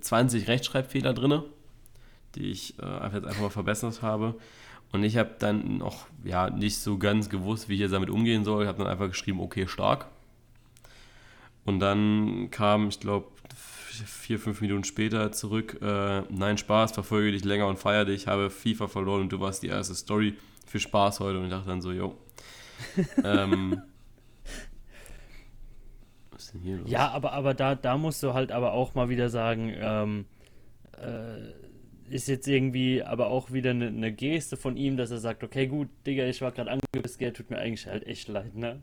20 Rechtschreibfehler drin, die ich äh, einfach jetzt einfach mal verbessert habe. Und ich habe dann noch ja, nicht so ganz gewusst, wie ich jetzt damit umgehen soll. Ich habe dann einfach geschrieben, okay, stark. Und dann kam, ich glaube, vier, fünf Minuten später zurück. Äh, nein, Spaß, verfolge dich länger und feier dich. Habe FIFA verloren und du warst die erste Story für Spaß heute. Und ich dachte dann so, yo. ähm, was ist denn hier los? Ja, aber, aber da, da musst du halt aber auch mal wieder sagen, ähm, äh, ist jetzt irgendwie aber auch wieder eine, eine, Geste von ihm, dass er sagt, okay, gut, Digga, ich war gerade angepisst, tut mir eigentlich halt echt leid, ne?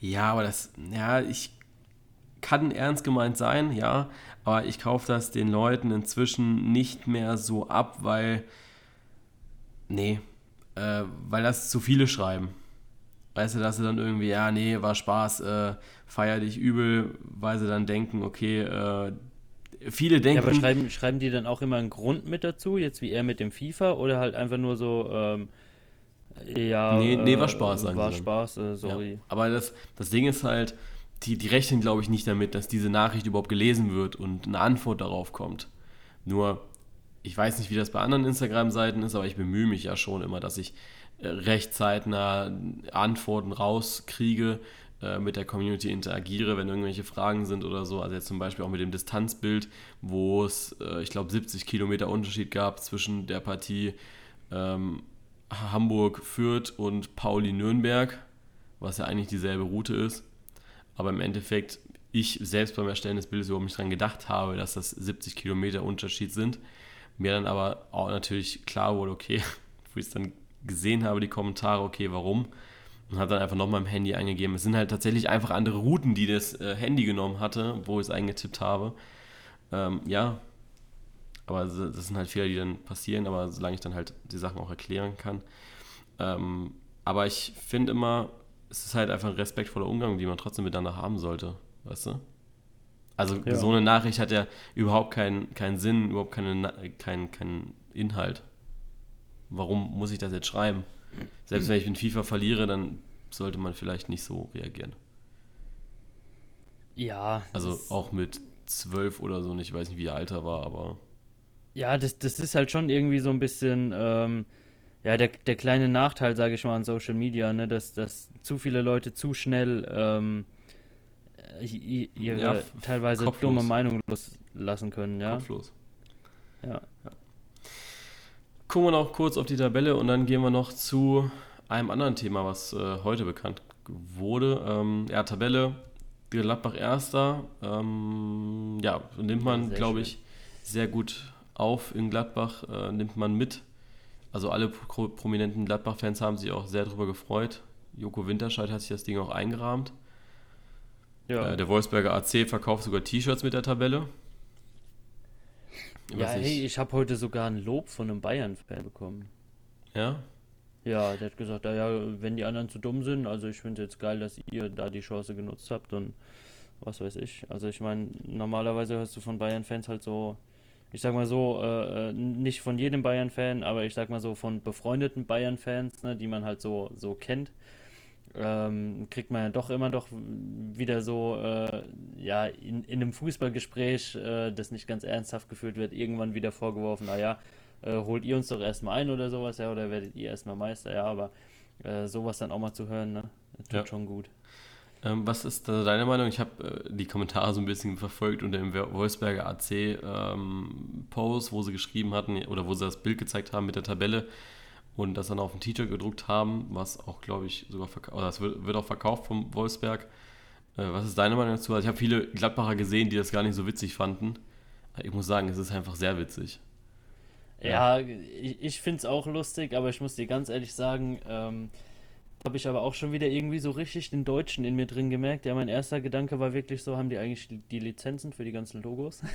Ja, aber das, ja, ich kann ernst gemeint sein, ja, aber ich kaufe das den Leuten inzwischen nicht mehr so ab, weil, nee, äh, weil das zu viele schreiben. Weißt du, dass sie dann irgendwie, ja, nee, war Spaß, äh, feier dich übel, weil sie dann denken, okay, äh, viele denken. Ja, aber schreiben, schreiben die dann auch immer einen Grund mit dazu, jetzt wie er mit dem FIFA, oder halt einfach nur so, ähm, ja. Nee, nee, war Spaß, sagen War Spaß, äh, sorry. Ja, aber das, das Ding ist halt, die, die rechnen, glaube ich, nicht damit, dass diese Nachricht überhaupt gelesen wird und eine Antwort darauf kommt. Nur, ich weiß nicht, wie das bei anderen Instagram-Seiten ist, aber ich bemühe mich ja schon immer, dass ich äh, recht zeitnah Antworten rauskriege, äh, mit der Community interagiere, wenn irgendwelche Fragen sind oder so. Also jetzt zum Beispiel auch mit dem Distanzbild, wo es, äh, ich glaube, 70 Kilometer Unterschied gab zwischen der Partie ähm, Hamburg-Fürth und Pauli-Nürnberg, was ja eigentlich dieselbe Route ist. Aber im Endeffekt, ich selbst beim Erstellen des Bildes überhaupt nicht daran gedacht habe, dass das 70 Kilometer Unterschied sind. Mir dann aber auch natürlich klar wurde, okay, wo ich es dann gesehen habe, die Kommentare, okay, warum? Und habe dann einfach nochmal im Handy eingegeben. Es sind halt tatsächlich einfach andere Routen, die das äh, Handy genommen hatte, wo ich es eingetippt habe. Ähm, ja, aber das sind halt Fehler, die dann passieren, aber solange ich dann halt die Sachen auch erklären kann. Ähm, aber ich finde immer, es ist halt einfach ein respektvoller Umgang, den man trotzdem miteinander haben sollte, weißt du? Also ja. so eine Nachricht hat ja überhaupt keinen, keinen Sinn, überhaupt keinen kein, kein Inhalt. Warum muss ich das jetzt schreiben? Selbst wenn ich in FIFA verliere, dann sollte man vielleicht nicht so reagieren. Ja. Also auch mit zwölf oder so, ich weiß nicht, wie ihr Alter war, aber. Ja, das, das ist halt schon irgendwie so ein bisschen. Ähm, ja, der, der kleine Nachteil, sage ich mal, an Social Media, ne, dass, dass zu viele Leute zu schnell ähm, ihre ja, teilweise kopflos. dumme Meinung loslassen können, ja. Kopflos. Ja. ja. Gucken wir noch kurz auf die Tabelle und dann gehen wir noch zu einem anderen Thema, was äh, heute bekannt wurde. Ähm, ja, Tabelle, Gladbach Erster. Ähm, ja, nimmt man, glaube ich, sehr gut auf in Gladbach, äh, nimmt man mit. Also alle pro prominenten Gladbach-Fans haben sich auch sehr darüber gefreut. Joko Winterscheid hat sich das Ding auch eingerahmt. Ja. Äh, der Wolfsberger AC verkauft sogar T-Shirts mit der Tabelle. Ja, hey, ich habe heute sogar ein Lob von einem Bayern-Fan bekommen. Ja? Ja, der hat gesagt, ja, wenn die anderen zu dumm sind, also ich finde es jetzt geil, dass ihr da die Chance genutzt habt und was weiß ich. Also ich meine, normalerweise hörst du von Bayern-Fans halt so, ich sag mal so, äh, äh, nicht von jedem Bayern-Fan, aber ich sag mal so von befreundeten Bayern-Fans, ne, die man halt so, so kennt, ähm, kriegt man ja doch immer doch wieder so, äh, ja, in, in einem Fußballgespräch, äh, das nicht ganz ernsthaft geführt wird, irgendwann wieder vorgeworfen, naja, äh, holt ihr uns doch erstmal ein oder sowas, ja, oder werdet ihr erstmal Meister, ja, aber äh, sowas dann auch mal zu hören, ne, tut ja. schon gut. Ähm, was ist da deine Meinung? Ich habe äh, die Kommentare so ein bisschen verfolgt unter dem Wolfsberger AC ähm, wo sie geschrieben hatten oder wo sie das Bild gezeigt haben mit der Tabelle und das dann auf ein T-Shirt gedruckt haben, was auch, glaube ich, sogar verkauft, oder das wird, wird, auch verkauft vom Wolfsberg. Äh, was ist deine Meinung dazu? Also ich habe viele Gladbacher gesehen, die das gar nicht so witzig fanden. Ich muss sagen, es ist einfach sehr witzig. Ja, ja ich, ich finde es auch lustig, aber ich muss dir ganz ehrlich sagen, ähm, habe ich aber auch schon wieder irgendwie so richtig den Deutschen in mir drin gemerkt. Ja, mein erster Gedanke war wirklich so, haben die eigentlich die Lizenzen für die ganzen Logos?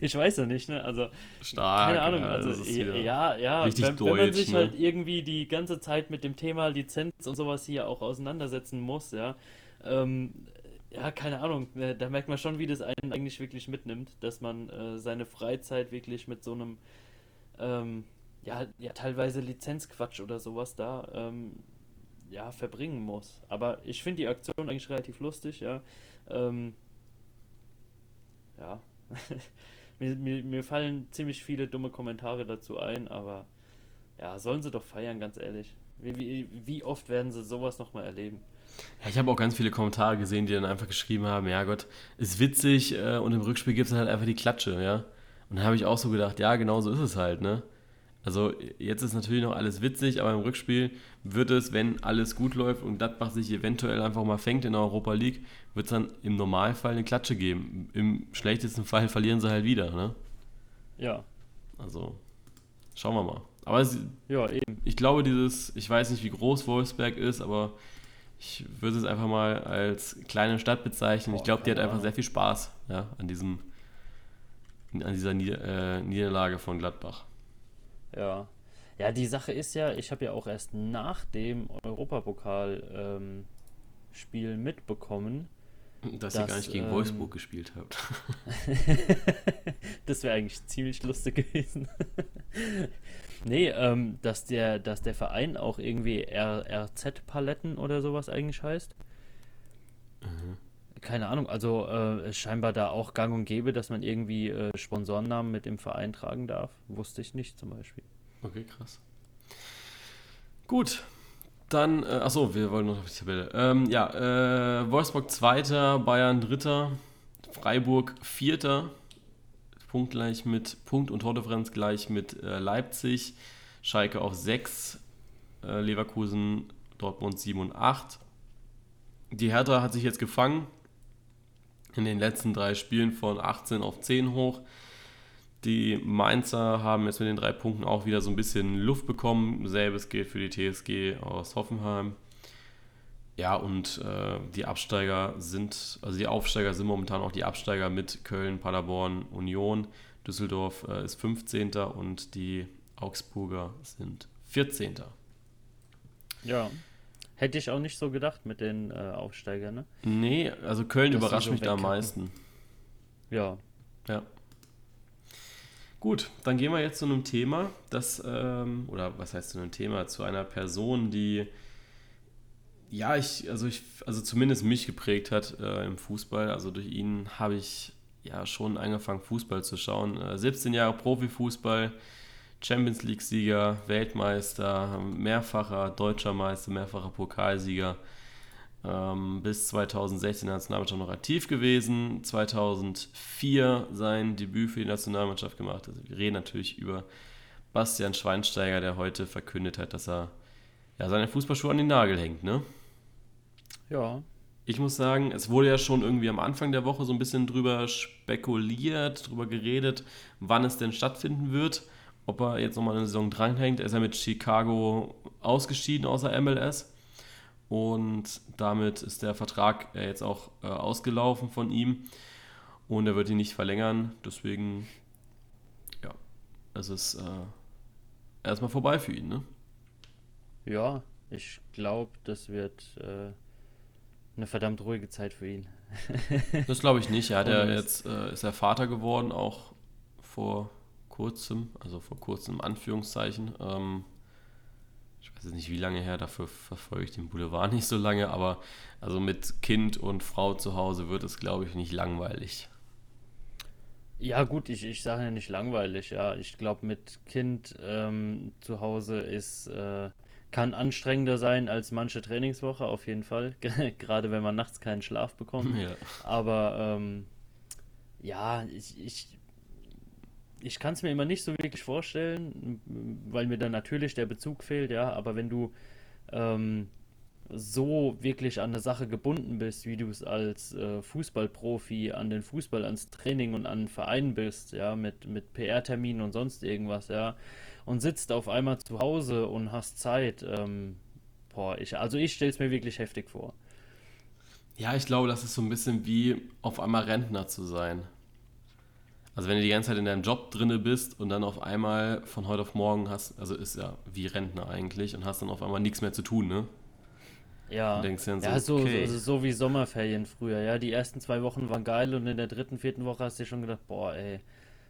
ich weiß ja nicht, ne? Also, Stark, keine Ahnung. Also, ja, ja, wenn, wenn, man sich ne? halt irgendwie die ganze Zeit mit dem Thema Lizenz und sowas hier auch auseinandersetzen muss, ja, ähm, ja, keine Ahnung, ne, da merkt man schon, wie das einen eigentlich wirklich mitnimmt, dass man äh, seine Freizeit wirklich mit so einem, ähm, ja, ja, teilweise Lizenzquatsch oder sowas da, ähm, ja, verbringen muss. Aber ich finde die Aktion eigentlich relativ lustig, ja. Ähm, ja. mir, mir, mir fallen ziemlich viele dumme Kommentare dazu ein, aber ja, sollen sie doch feiern, ganz ehrlich. Wie, wie, wie oft werden sie sowas nochmal erleben? Ja, ich habe auch ganz viele Kommentare gesehen, die dann einfach geschrieben haben, ja Gott, ist witzig äh, und im Rückspiel gibt es halt einfach die Klatsche, ja. Und dann habe ich auch so gedacht, ja, genau so ist es halt, ne? Also jetzt ist natürlich noch alles witzig, aber im Rückspiel wird es, wenn alles gut läuft und Gladbach sich eventuell einfach mal fängt in der Europa League, wird es dann im Normalfall eine Klatsche geben. Im schlechtesten Fall verlieren sie halt wieder, ne? Ja. Also, schauen wir mal. Aber es, ja, eben. ich glaube, dieses, ich weiß nicht, wie groß Wolfsberg ist, aber ich würde es einfach mal als kleine Stadt bezeichnen. Oh, ich glaube, die hat einfach sehr viel Spaß ja, an, diesem, an dieser Nieder äh, Niederlage von Gladbach. Ja. Ja, die Sache ist ja, ich habe ja auch erst nach dem Europapokal-Spiel ähm, mitbekommen, dass, dass, ihr gar nicht gegen ähm, Wolfsburg gespielt habt. das wäre eigentlich ziemlich lustig gewesen. nee, ähm, dass, der, dass der Verein auch irgendwie RZ-Paletten oder sowas eigentlich heißt. Mhm. Keine Ahnung, also äh, scheinbar da auch gang und gäbe, dass man irgendwie äh, Sponsorennamen mit im Verein tragen darf. Wusste ich nicht zum Beispiel. Okay, krass. Gut, dann, äh, achso, wir wollen noch auf die Tabelle. Ähm, ja, äh, Wolfsburg Zweiter, Bayern Dritter, Freiburg Vierter, punktgleich mit Punkt und Tordifferenz gleich mit äh, Leipzig, Schalke auf 6, äh, Leverkusen, Dortmund 7 und 8. Die Hertha hat sich jetzt gefangen, in den letzten drei Spielen von 18 auf 10 hoch. Die Mainzer haben jetzt mit den drei Punkten auch wieder so ein bisschen Luft bekommen. Selbes gilt für die TSG aus Hoffenheim. Ja, und äh, die Absteiger sind, also die Aufsteiger sind momentan auch die Absteiger mit Köln, Paderborn, Union. Düsseldorf äh, ist 15. und die Augsburger sind 14. Ja. Hätte ich auch nicht so gedacht mit den äh, Aufsteigern, ne? Nee, also Köln Dass überrascht so mich da am meisten. Ja. Ja. Gut, dann gehen wir jetzt zu einem Thema, das, ähm, oder was heißt zu einem Thema, zu einer Person, die, ja, ich, also ich, also zumindest mich geprägt hat äh, im Fußball. Also durch ihn habe ich ja schon angefangen, Fußball zu schauen. Äh, 17 Jahre Profifußball, Champions League-Sieger, Weltmeister, mehrfacher deutscher Meister, mehrfacher Pokalsieger. Ähm, bis 2016 in der Nationalmannschaft noch aktiv gewesen. 2004 sein Debüt für die Nationalmannschaft gemacht. Also wir reden natürlich über Bastian Schweinsteiger, der heute verkündet hat, dass er ja, seine Fußballschuhe an den Nagel hängt, ne? Ja. Ich muss sagen, es wurde ja schon irgendwie am Anfang der Woche so ein bisschen drüber spekuliert, drüber geredet, wann es denn stattfinden wird. Ob er jetzt nochmal eine Saison dranhängt. Er ist ja mit Chicago ausgeschieden außer MLS. Und damit ist der Vertrag jetzt auch äh, ausgelaufen von ihm. Und er wird ihn nicht verlängern. Deswegen, ja, es ist äh, erstmal vorbei für ihn, ne? Ja, ich glaube, das wird äh, eine verdammt ruhige Zeit für ihn. das glaube ich nicht. Ja jetzt äh, ist er Vater geworden, auch vor kurzem, also vor kurzem Anführungszeichen. Ähm, ich weiß jetzt nicht, wie lange her, dafür verfolge ich den Boulevard nicht so lange, aber also mit Kind und Frau zu Hause wird es, glaube ich, nicht langweilig. Ja, gut, ich, ich sage ja nicht langweilig, ja. Ich glaube, mit Kind ähm, zu Hause ist äh, kann anstrengender sein als manche Trainingswoche, auf jeden Fall. Gerade wenn man nachts keinen Schlaf bekommt. Ja. Aber ähm, ja, ich, ich, ich kann es mir immer nicht so wirklich vorstellen, weil mir dann natürlich der Bezug fehlt, ja. Aber wenn du ähm, so wirklich an eine Sache gebunden bist, wie du es als äh, Fußballprofi an den Fußball, ans Training und an den Verein bist, ja, mit, mit PR-Terminen und sonst irgendwas, ja, und sitzt auf einmal zu Hause und hast Zeit. Ähm, boah, ich, also ich stelle es mir wirklich heftig vor. Ja, ich glaube, das ist so ein bisschen wie auf einmal Rentner zu sein. Also wenn du die ganze Zeit in deinem Job drinne bist und dann auf einmal von heute auf morgen hast, also ist ja wie Rentner eigentlich und hast dann auf einmal nichts mehr zu tun, ne? Ja, und denkst dann so, ja so, okay. so, so, wie Sommerferien früher, ja. Die ersten zwei Wochen waren geil und in der dritten, vierten Woche hast du dir schon gedacht, boah, ey,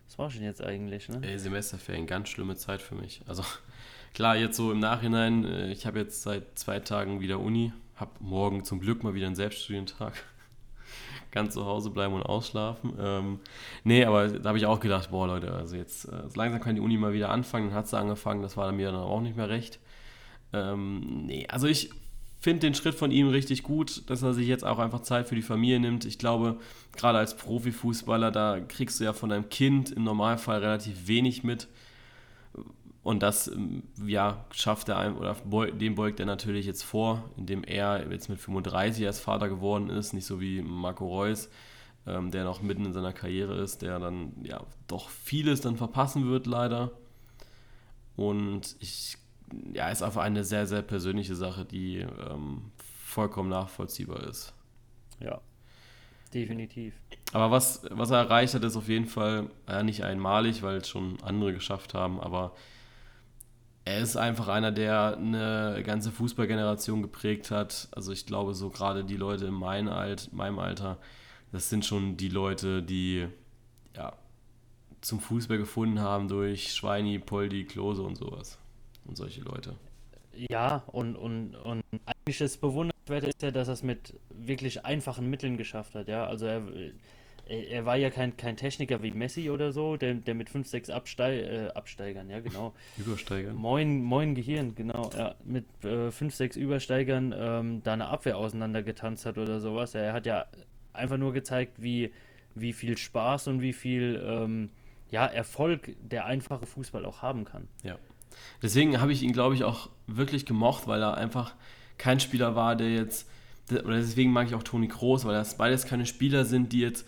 was war schon jetzt eigentlich, ne? Ey, Semesterferien, ganz schlimme Zeit für mich. Also klar, jetzt so im Nachhinein, äh, ich habe jetzt seit zwei Tagen wieder Uni, habe morgen zum Glück mal wieder einen Selbststudientag. Ganz zu Hause bleiben und ausschlafen. Ähm, nee, aber da habe ich auch gedacht, boah Leute, also jetzt äh, langsam kann die Uni mal wieder anfangen. Dann hat sie angefangen, das war mir dann auch nicht mehr recht. Ähm, nee, also ich finde den Schritt von ihm richtig gut, dass er sich jetzt auch einfach Zeit für die Familie nimmt. Ich glaube, gerade als Profifußballer, da kriegst du ja von deinem Kind im Normalfall relativ wenig mit. Und das, ähm, ja, schafft er einem, oder dem beugt er natürlich jetzt vor, indem er jetzt mit 35 erst Vater geworden ist, nicht so wie Marco Reus, ähm, der noch mitten in seiner Karriere ist, der dann, ja, doch vieles dann verpassen wird, leider. Und ich ja, ist einfach eine sehr, sehr persönliche Sache, die ähm, vollkommen nachvollziehbar ist. Ja, definitiv. Aber was, was er erreicht hat, ist auf jeden Fall ja, nicht einmalig, weil es schon andere geschafft haben, aber er ist einfach einer, der eine ganze Fußballgeneration geprägt hat. Also ich glaube, so gerade die Leute in meinem, Alt, meinem Alter, das sind schon die Leute, die ja, zum Fußball gefunden haben durch Schweini, Poldi, Klose und sowas und solche Leute. Ja, und, und, und eigentlich das Bewundernswerte ist ja, dass er es mit wirklich einfachen Mitteln geschafft hat, ja. Also er, er war ja kein, kein Techniker wie Messi oder so, der, der mit 5, 6 Absteig, äh, Absteigern, ja genau. Übersteigern. Moin, moin Gehirn, genau. Ja, mit 5, äh, 6 Übersteigern ähm, da eine Abwehr auseinandergetanzt hat oder sowas. Er hat ja einfach nur gezeigt, wie, wie viel Spaß und wie viel ähm, ja, Erfolg der einfache Fußball auch haben kann. Ja. Deswegen habe ich ihn, glaube ich, auch wirklich gemocht, weil er einfach kein Spieler war, der jetzt, oder deswegen mag ich auch Toni Kroos, weil das beides keine Spieler sind, die jetzt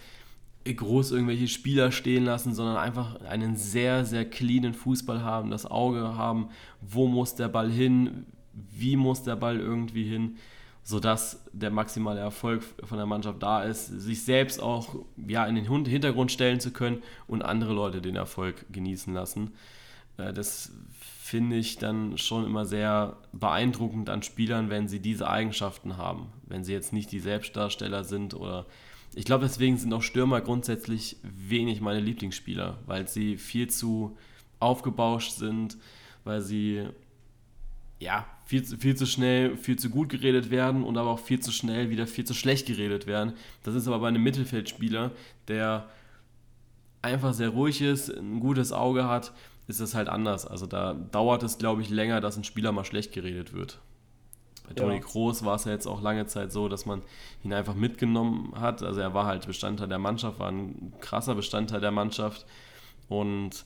groß irgendwelche Spieler stehen lassen, sondern einfach einen sehr, sehr cleanen Fußball haben, das Auge haben, wo muss der Ball hin, wie muss der Ball irgendwie hin, sodass der maximale Erfolg von der Mannschaft da ist, sich selbst auch ja, in den Hintergrund stellen zu können und andere Leute den Erfolg genießen lassen. Äh, das finde ich dann schon immer sehr beeindruckend an Spielern, wenn sie diese Eigenschaften haben. Wenn sie jetzt nicht die Selbstdarsteller sind oder. Ich glaube, deswegen sind auch Stürmer grundsätzlich wenig meine Lieblingsspieler, weil sie viel zu aufgebauscht sind, weil sie ja viel zu, viel zu schnell, viel zu gut geredet werden und aber auch viel zu schnell wieder viel zu schlecht geredet werden. Das ist aber bei einem Mittelfeldspieler, der einfach sehr ruhig ist, ein gutes Auge hat, ist es halt anders. Also da dauert es, glaube ich, länger, dass ein Spieler mal schlecht geredet wird. Bei Toni ja. Kroos war es ja jetzt auch lange Zeit so, dass man ihn einfach mitgenommen hat. Also er war halt Bestandteil der Mannschaft, war ein krasser Bestandteil der Mannschaft. Und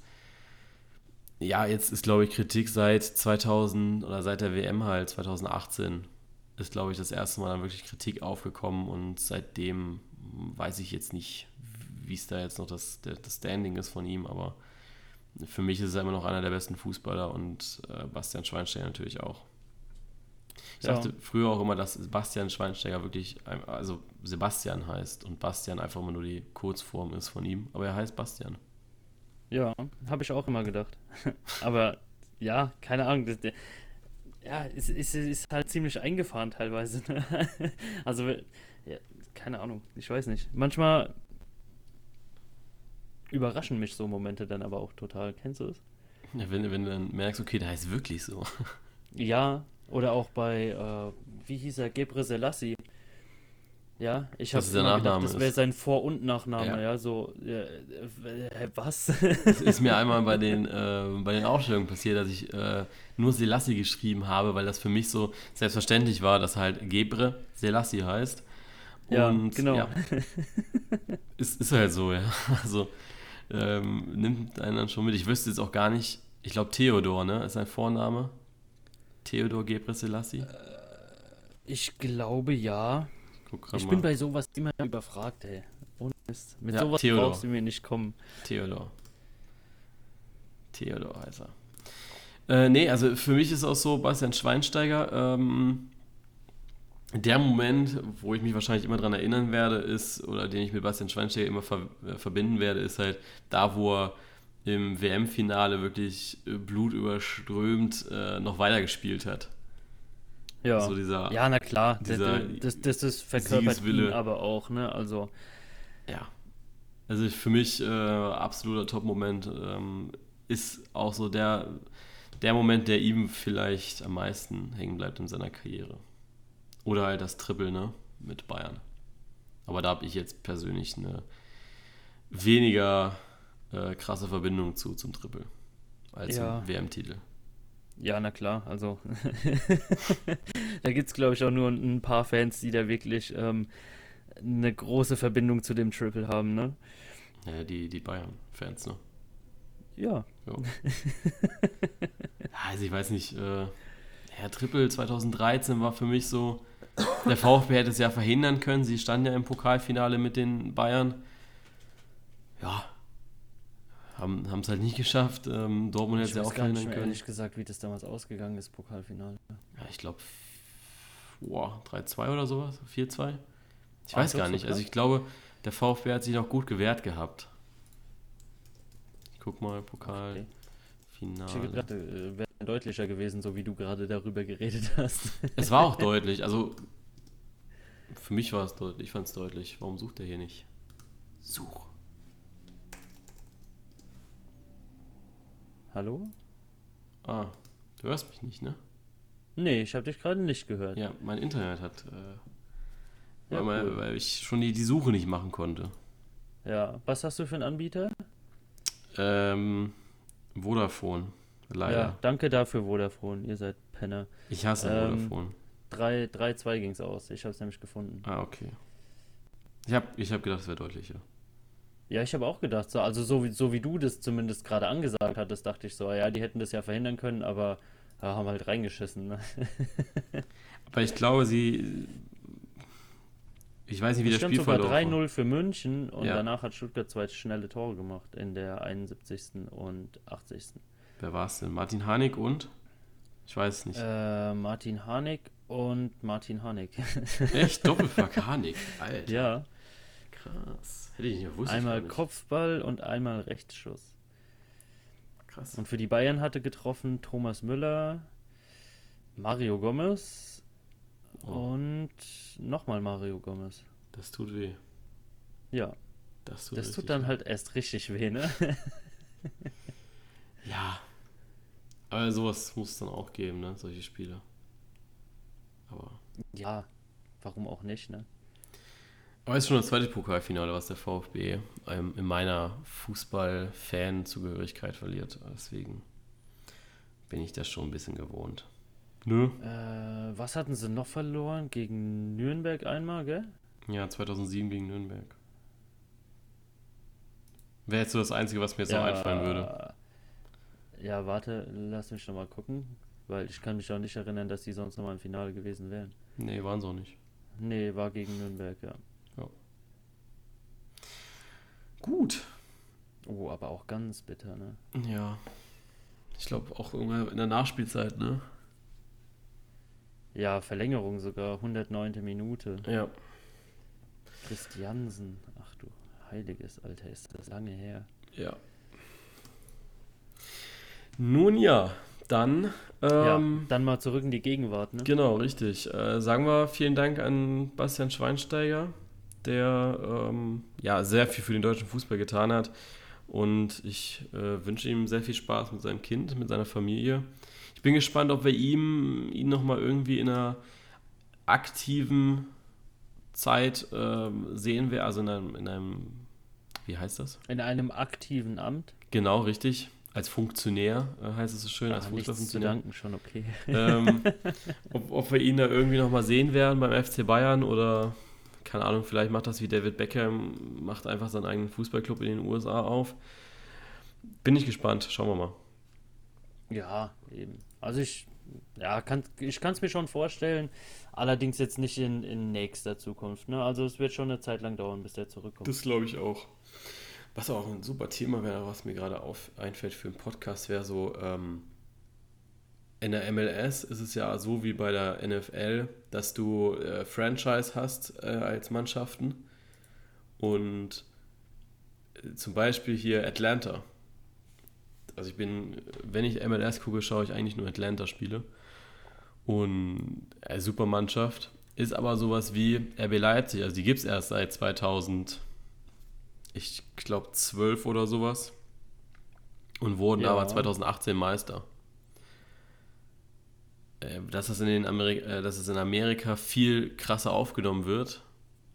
ja, jetzt ist, glaube ich, Kritik seit 2000 oder seit der WM halt, 2018, ist, glaube ich, das erste Mal dann wirklich Kritik aufgekommen. Und seitdem weiß ich jetzt nicht, wie es da jetzt noch das, das Standing ist von ihm, aber für mich ist er immer noch einer der besten Fußballer und äh, Bastian Schweinsteiger natürlich auch. Ich ja. dachte früher auch immer, dass Bastian Schweinsteiger wirklich, also Sebastian heißt und Bastian einfach immer nur die Kurzform ist von ihm, aber er heißt Bastian. Ja, habe ich auch immer gedacht. aber ja, keine Ahnung. Das, der, ja, es, es, ist halt ziemlich eingefahren teilweise. Ne? also, ja, keine Ahnung, ich weiß nicht. Manchmal überraschen mich so Momente dann aber auch total. Kennst du es? Ja, wenn, wenn du dann merkst, okay, der heißt wirklich so. Ja, oder auch bei, äh, wie hieß er, Gebre Selassie. Ja, ich habe gedacht, das wäre sein Vor- und Nachname, ja, ja so, äh, äh, was? Es ist mir einmal bei den, äh, bei den Aufstellungen passiert, dass ich äh, nur Selassie geschrieben habe, weil das für mich so selbstverständlich war, dass halt Gebre Selassie heißt. Und, ja, genau. Ja, ist, ist halt so, ja. Also ähm, nimmt einen dann schon mit. Ich wüsste jetzt auch gar nicht, ich glaube Theodor, ne, ist sein Vorname. Theodor Gebre Selassie? Äh, ich glaube ja. ich mal. bin bei sowas immer überfragt, ey. Ohne Mist. Mit ja, sowas Theodor. brauchst du mir nicht kommen. Theodor. Theodor heißt er. Äh, nee, also für mich ist auch so, Bastian Schweinsteiger, ähm, der Moment, wo ich mich wahrscheinlich immer daran erinnern werde, ist, oder den ich mit Bastian Schweinsteiger immer ver äh, verbinden werde, ist halt da, wo er im WM-Finale wirklich äh, blutüberströmt äh, noch weitergespielt hat. Ja. So dieser, ja, na klar. Dieser das, das, das verkörpert ihn aber auch, ne? Also. Ja. Also für mich äh, absoluter Top-Moment ähm, ist auch so der, der Moment, der ihm vielleicht am meisten hängen bleibt in seiner Karriere. Oder halt das Triple, ne? Mit Bayern. Aber da habe ich jetzt persönlich eine weniger äh, krasse Verbindung zu zum Triple als ja. WM-Titel. Ja, na klar, also da gibt es, glaube ich, auch nur ein paar Fans, die da wirklich ähm, eine große Verbindung zu dem Triple haben, ne? Ja, die, die Bayern-Fans, ne? Ja. ja. also ich weiß nicht, äh, ja, Triple 2013 war für mich so, der VfB hätte es ja verhindern können, sie standen ja im Pokalfinale mit den Bayern. Ja, haben es halt nicht geschafft. Ähm, Dortmund hätte es ja auch verhindern können. ehrlich gesagt, wie das damals ausgegangen ist, Pokalfinale. Ja, ich glaube, 3-2 oder sowas, 4-2. Ich weiß gar nicht. So also ich glaube, der VfB hat sich noch gut gewehrt gehabt. Ich guck mal, Pokalfinale. Ich hätte gedacht, äh, wäre deutlicher gewesen, so wie du gerade darüber geredet hast. Es war auch deutlich. Also für mich war es deutlich. Ich fand es deutlich. Warum sucht er hier nicht? Such. Hallo? Ah, du hörst mich nicht, ne? Nee, ich habe dich gerade nicht gehört. Ja, mein Internet hat. Äh, ja, weil, cool. weil, ich schon die, die Suche nicht machen konnte. Ja, was hast du für einen Anbieter? Ähm, Vodafone. Leider. Ja, danke dafür, Vodafone. Ihr seid Penner. Ich hasse ähm, Vodafone. 3-2 ging es aus. Ich habe es nämlich gefunden. Ah, okay. Ich habe ich hab gedacht, es wäre deutlicher. Ja, ich habe auch gedacht, so, also so wie, so wie du das zumindest gerade angesagt hattest, dachte ich so, ja, die hätten das ja verhindern können, aber ja, haben halt reingeschissen. Ne? aber ich glaube, sie. Ich weiß nicht, wie das Spiel sogar 3-0 für München und ja. danach hat Stuttgart zwei schnelle Tore gemacht in der 71. und 80. Wer war es denn? Martin Hanig und? Ich weiß es nicht. Äh, Martin Hanig und Martin Hanig. Echt? Doppelpack Hanig? Alter. Ja. Krass. Hätte ich nicht gewusst. Einmal Kopfball und einmal Rechtsschuss. Krass. Und für die Bayern hatte getroffen Thomas Müller, Mario Gomez oh. und nochmal Mario Gomez. Das tut weh. Ja. Das tut, das tut dann weh. halt erst richtig weh, ne? ja. Aber sowas muss es dann auch geben, ne? Solche Spiele. Aber. Ja, warum auch nicht, ne? Aber es ist schon das zweite Pokalfinale, was der VfB ähm, in meiner Fußball-Fan-Zugehörigkeit verliert. Deswegen bin ich das schon ein bisschen gewohnt. Nö. Äh, was hatten sie noch verloren? Gegen Nürnberg einmal, gell? Ja, 2007 gegen Nürnberg. Wäre jetzt so das Einzige, was mir jetzt ja, noch einfallen würde. Ja, warte, lass mich nochmal gucken. Weil ich kann mich auch nicht erinnern, dass die sonst nochmal im Finale gewesen wären. Nee, waren sie auch nicht. Nee, war gegen Nürnberg, ja. Gut. Oh, aber auch ganz bitter, ne? Ja. Ich glaube auch irgendwann in der Nachspielzeit, ne? Ja, Verlängerung sogar, 109. Minute. Ja. Christiansen, ach du heiliges Alter, ist das lange her. Ja. Nun ja, dann. Ähm, ja, dann mal zurück in die Gegenwart, ne? Genau, richtig. Äh, sagen wir vielen Dank an Bastian Schweinsteiger der ähm, ja, sehr viel für den deutschen Fußball getan hat. Und ich äh, wünsche ihm sehr viel Spaß mit seinem Kind, mit seiner Familie. Ich bin gespannt, ob wir ihm, ihn nochmal irgendwie in einer aktiven Zeit äh, sehen werden, also in einem, in einem, wie heißt das? In einem aktiven Amt? Genau, richtig. Als Funktionär äh, heißt es so schön, als Fußballfunktionär. danken schon okay. Ähm, ob, ob wir ihn da irgendwie nochmal sehen werden beim FC Bayern oder keine Ahnung, vielleicht macht das wie David Beckham, macht einfach seinen eigenen Fußballclub in den USA auf. Bin ich gespannt, schauen wir mal. Ja, eben. Also ich, ja, kann, ich kann es mir schon vorstellen, allerdings jetzt nicht in, in nächster Zukunft. Ne? Also es wird schon eine Zeit lang dauern, bis der zurückkommt. Das glaube ich auch. Was auch ein super Thema wäre, was mir gerade einfällt für einen Podcast, wäre so, ähm, in der MLS ist es ja so wie bei der NFL, dass du äh, Franchise hast äh, als Mannschaften. Und äh, zum Beispiel hier Atlanta. Also ich bin, wenn ich MLS gucke, schaue ich eigentlich nur Atlanta-Spiele. Und äh, super Mannschaft. Ist aber sowas wie RB Leipzig. Also die gibt es erst seit 2000, ich glaube 12 oder sowas. Und wurden ja. aber 2018 Meister. Äh, dass, das in den Ameri äh, dass es in Amerika viel krasser aufgenommen wird.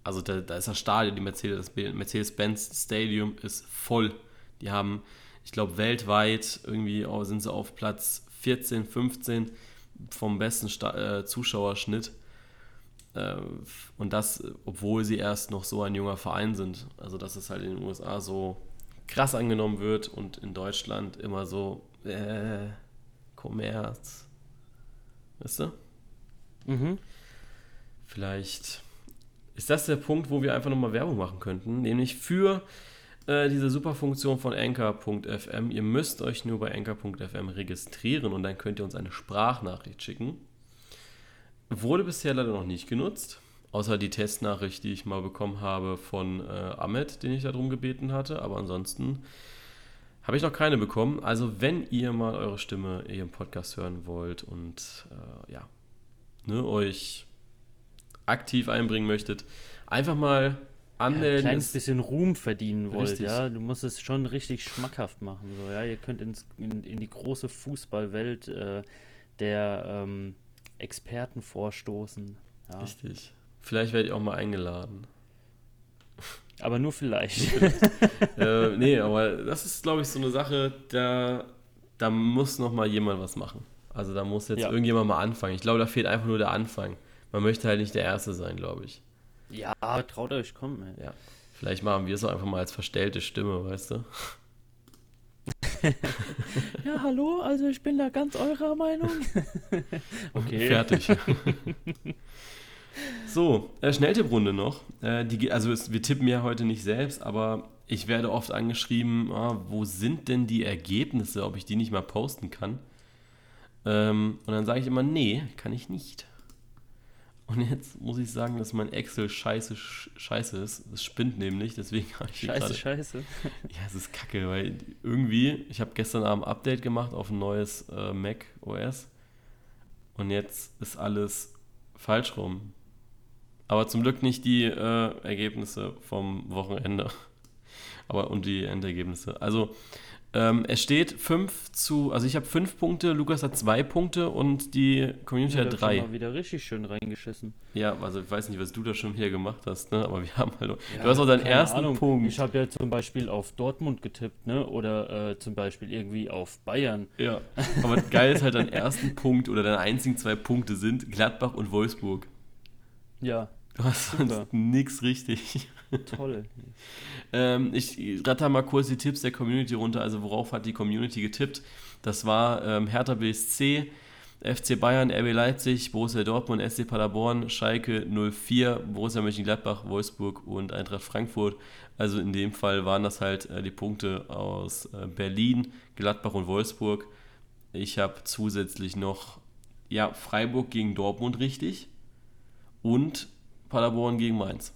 Also da, da ist das Stadion, die Mercedes-Benz Mercedes Stadium ist voll. Die haben, ich glaube, weltweit irgendwie oh, sind sie auf Platz 14, 15 vom besten Sta äh, Zuschauerschnitt. Äh, und das, obwohl sie erst noch so ein junger Verein sind. Also dass es halt in den USA so krass angenommen wird und in Deutschland immer so, äh, Kommerz Weißt du? Mhm. Vielleicht ist das der Punkt, wo wir einfach nochmal Werbung machen könnten, nämlich für äh, diese super Funktion von Anchor.fm. Ihr müsst euch nur bei Anchor.fm registrieren und dann könnt ihr uns eine Sprachnachricht schicken. Wurde bisher leider noch nicht genutzt, außer die Testnachricht, die ich mal bekommen habe von äh, Ahmed, den ich darum gebeten hatte. Aber ansonsten habe ich noch keine bekommen. Also, wenn ihr mal eure Stimme hier im Podcast hören wollt und äh, ja, ne, euch aktiv einbringen möchtet, einfach mal anmelden. Ja, ein kleines bisschen Ruhm verdienen wollt, richtig. ja. Du musst es schon richtig schmackhaft machen. So, ja. Ihr könnt ins, in, in die große Fußballwelt äh, der ähm, Experten vorstoßen. Ja. Richtig. Vielleicht werde ich auch mal eingeladen. Aber nur vielleicht. äh, nee, aber das ist, glaube ich, so eine Sache, da, da muss noch mal jemand was machen. Also da muss jetzt ja. irgendjemand mal anfangen. Ich glaube, da fehlt einfach nur der Anfang. Man möchte halt nicht der Erste sein, glaube ich. Ja, traut euch, kommt. Ey. Ja. Vielleicht machen wir es auch einfach mal als verstellte Stimme, weißt du? ja, hallo, also ich bin da ganz eurer Meinung. okay. Fertig. So, äh, Schnelltipprunde noch. Äh, die, also es, wir tippen ja heute nicht selbst, aber ich werde oft angeschrieben, ah, wo sind denn die Ergebnisse, ob ich die nicht mal posten kann. Ähm, und dann sage ich immer, nee, kann ich nicht. Und jetzt muss ich sagen, dass mein Excel scheiße, scheiße ist. Es spinnt nämlich, deswegen habe ich Scheiße, grade, scheiße. Ja, es ist kacke, weil irgendwie, ich habe gestern Abend ein Update gemacht auf ein neues äh, Mac OS und jetzt ist alles falsch rum. Aber zum Glück nicht die äh, Ergebnisse vom Wochenende. Aber und die Endergebnisse. Also Ähm, es steht 5 zu, also ich habe 5 Punkte, Lukas hat 2 Punkte und die Community Ja, hat da hab ich 3. mal wieder richtig schön reingeschissen. Ja, also ich weiß nicht, was du da schon hier gemacht hast, ne? aber wir haben halt. Ja, du hast auch deinen ersten Ahnung. Punkt. Ich habe ja zum Beispiel auf Dortmund getippt, ne? Oder äh, zum Beispiel irgendwie auf Bayern. Ja, aber geil ist halt dein ersten Punkt oder deine einzigen zwei Punkte sind Gladbach und Wolfsburg. Ja, Du hast Super. sonst nix richtig. toll. Ähm, ich ratter mal kurz die Tipps der Community runter. Also worauf hat die Community getippt? Das war ähm, Hertha BSC, FC Bayern, RB Leipzig, Borussia Dortmund, SC Paderborn, Schalke 04, Borussia Mönchengladbach, Wolfsburg und Eintracht Frankfurt. Also in dem Fall waren das halt äh, die Punkte aus äh, Berlin, Gladbach und Wolfsburg. Ich habe zusätzlich noch ja, Freiburg gegen Dortmund richtig und Paderborn gegen Mainz.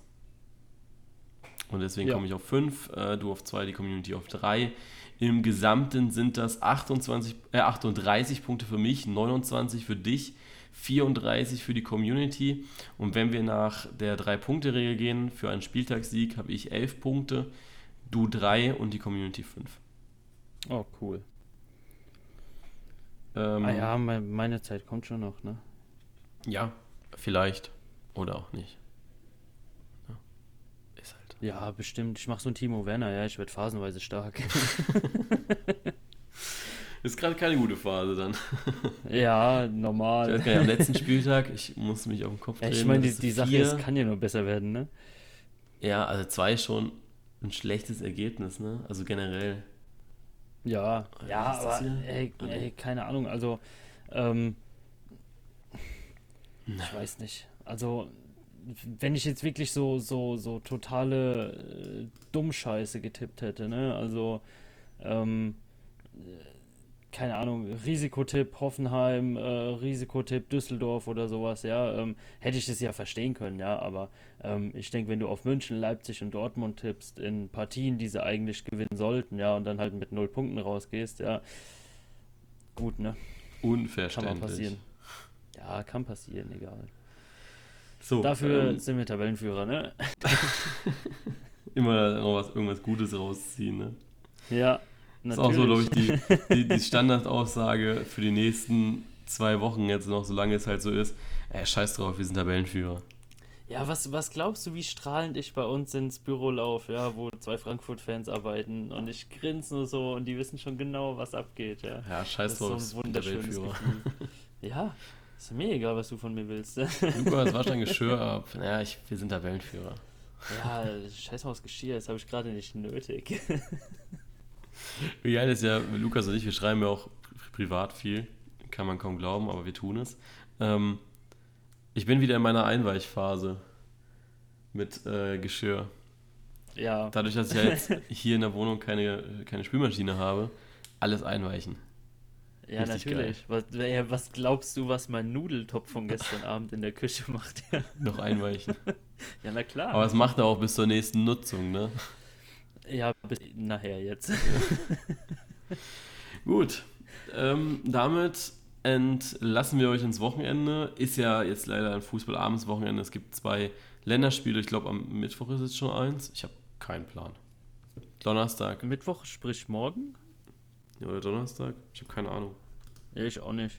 Und deswegen Ja. komme ich auf 5, äh, du auf 2, die Community auf 3. Im Gesamten sind das 28, äh, 38 Punkte für mich, 29 für dich, 34 für die Community. Und wenn wir nach der 3-Punkte-Regel gehen, für einen Spieltagssieg habe ich 11 Punkte, du 3 und die Community 5. Oh, cool. Ähm, Ah ja, me- meine Zeit kommt schon noch, ne? ja, vielleicht. Oder auch nicht. Ja. Ja, bestimmt. Ich mache so ein Timo Werner, ja, ich werde phasenweise stark. Ist gerade keine gute Phase dann. ja, Ich normal. gar nicht, am letzten Spieltag, ich muss mich auf den Kopf Ja, drehen. ich meine, die, die ist Sache ist, kann ja nur besser werden, ne? Ja, also zwei ist schon ein schlechtes Ergebnis, ne? Also generell. Ja, Oder ja, ist das aber ey, Ah, ey, keine Ahnung, also ähm, ich weiß nicht. Also wenn ich jetzt wirklich so so so totale äh, Dummscheiße getippt hätte, ne? Also ähm, äh, keine Ahnung, Risikotipp Hoffenheim, äh, Risikotipp Düsseldorf oder sowas, ja, ähm, hätte ich das ja verstehen können, ja, aber ähm, ich denke, wenn du auf München, Leipzig und Dortmund tippst, in Partien, die sie eigentlich gewinnen sollten, ja, und dann halt mit null Punkten rausgehst, ja, gut, ne, kann Unverständlich. mal passieren. Ja, kann passieren, egal. So, Dafür ähm, sind wir Tabellenführer, ne? immer noch was, irgendwas Gutes rausziehen, ne? Ja, Das ist auch so, glaube ich, natürlich. die, die, die Standardaussage für die nächsten zwei Wochen jetzt noch, solange es halt so ist. Ey, scheiß drauf, wir sind Tabellenführer. Ja, was, was glaubst du, wie strahlend ich bei uns ins Büro laufe, ja, wo zwei Frankfurt-Fans arbeiten und ich grinse nur so und die wissen schon genau, was abgeht, ja. Ja, scheiß ist so drauf, ein wunderschönes Tabellenführer. Gefühl. Ja, ist mir egal, was du von mir willst. Lukas, wasch dein Geschirr ab. Ja, ich, wir sind Tabellenführer. Ja, scheiß mal aufs Geschirr, das habe ich gerade nicht nötig. Wie geil ist ja, Lukas und ich, wir schreiben ja auch privat viel. Kann man kaum glauben, aber wir tun es. Ähm, ich bin wieder in meiner Einweichphase mit äh, Geschirr. Ja, Dadurch, dass ich ja jetzt hier in der Wohnung keine, keine Spülmaschine habe, alles einweichen. Ja, richtig natürlich. Was, was glaubst du, was mein Nudeltopf von gestern Abend in der Küche macht? Noch einweichen. ja na klar. Aber es macht er auch bis zur nächsten Nutzung, ne? ja, bis nachher jetzt. Gut. Ähm, damit entlassen wir euch ins Wochenende. Ist ja jetzt leider ein Fußballabends-Wochenende. Es gibt zwei Länderspiele. Ich glaube, am Mittwoch ist es schon eins. Ich habe keinen Plan. Donnerstag. Mittwoch, sprich morgen? Oder Donnerstag? Ich habe keine Ahnung. Ich auch nicht.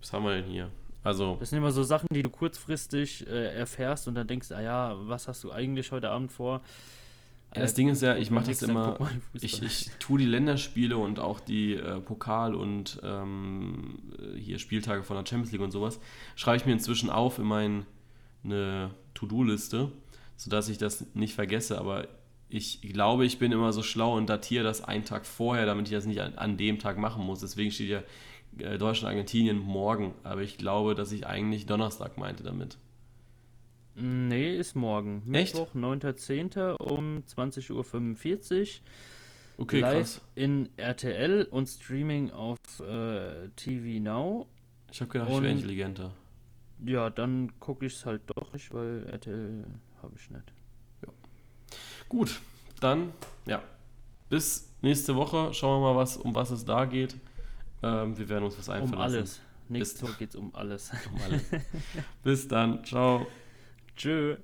Was haben wir denn hier? Also, Das sind immer so Sachen, die du kurzfristig äh, erfährst und dann denkst, ah ja, was hast du eigentlich heute Abend vor? ja, das Äh, Ding ist ja, ich guck mal mache das immer. Ich, ich tue die Länderspiele und auch die äh, Pokal- und ähm, äh, hier Spieltage von der Champions League und sowas, schreibe ich mir inzwischen auf in meine To-Do-Liste, sodass ich das nicht vergesse. Aber ich glaube, ich bin immer so schlau und datiere das einen Tag vorher, damit ich das nicht an, an dem Tag machen muss. Deswegen steht ja äh, Deutschland, Argentinien morgen. Aber ich glaube, dass ich eigentlich Donnerstag meinte damit. Nee, ist morgen. Echt? Mittwoch, 9.10. um 20.45 Uhr. Okay, live krass. in RTL und Streaming auf äh, TV Now. Ich habe gedacht, ich Und- wäre intelligenter. Ja, dann gucke ich es halt doch nicht, weil RTL habe ich nicht. Gut, dann, ja. Bis nächste Woche. Schauen wir mal, was, um was es da geht. Ähm, wir werden uns was Um einfallen lassen. alles. Nächste Woche geht es um alles. Um alles. Bis dann. Ciao. Tschö.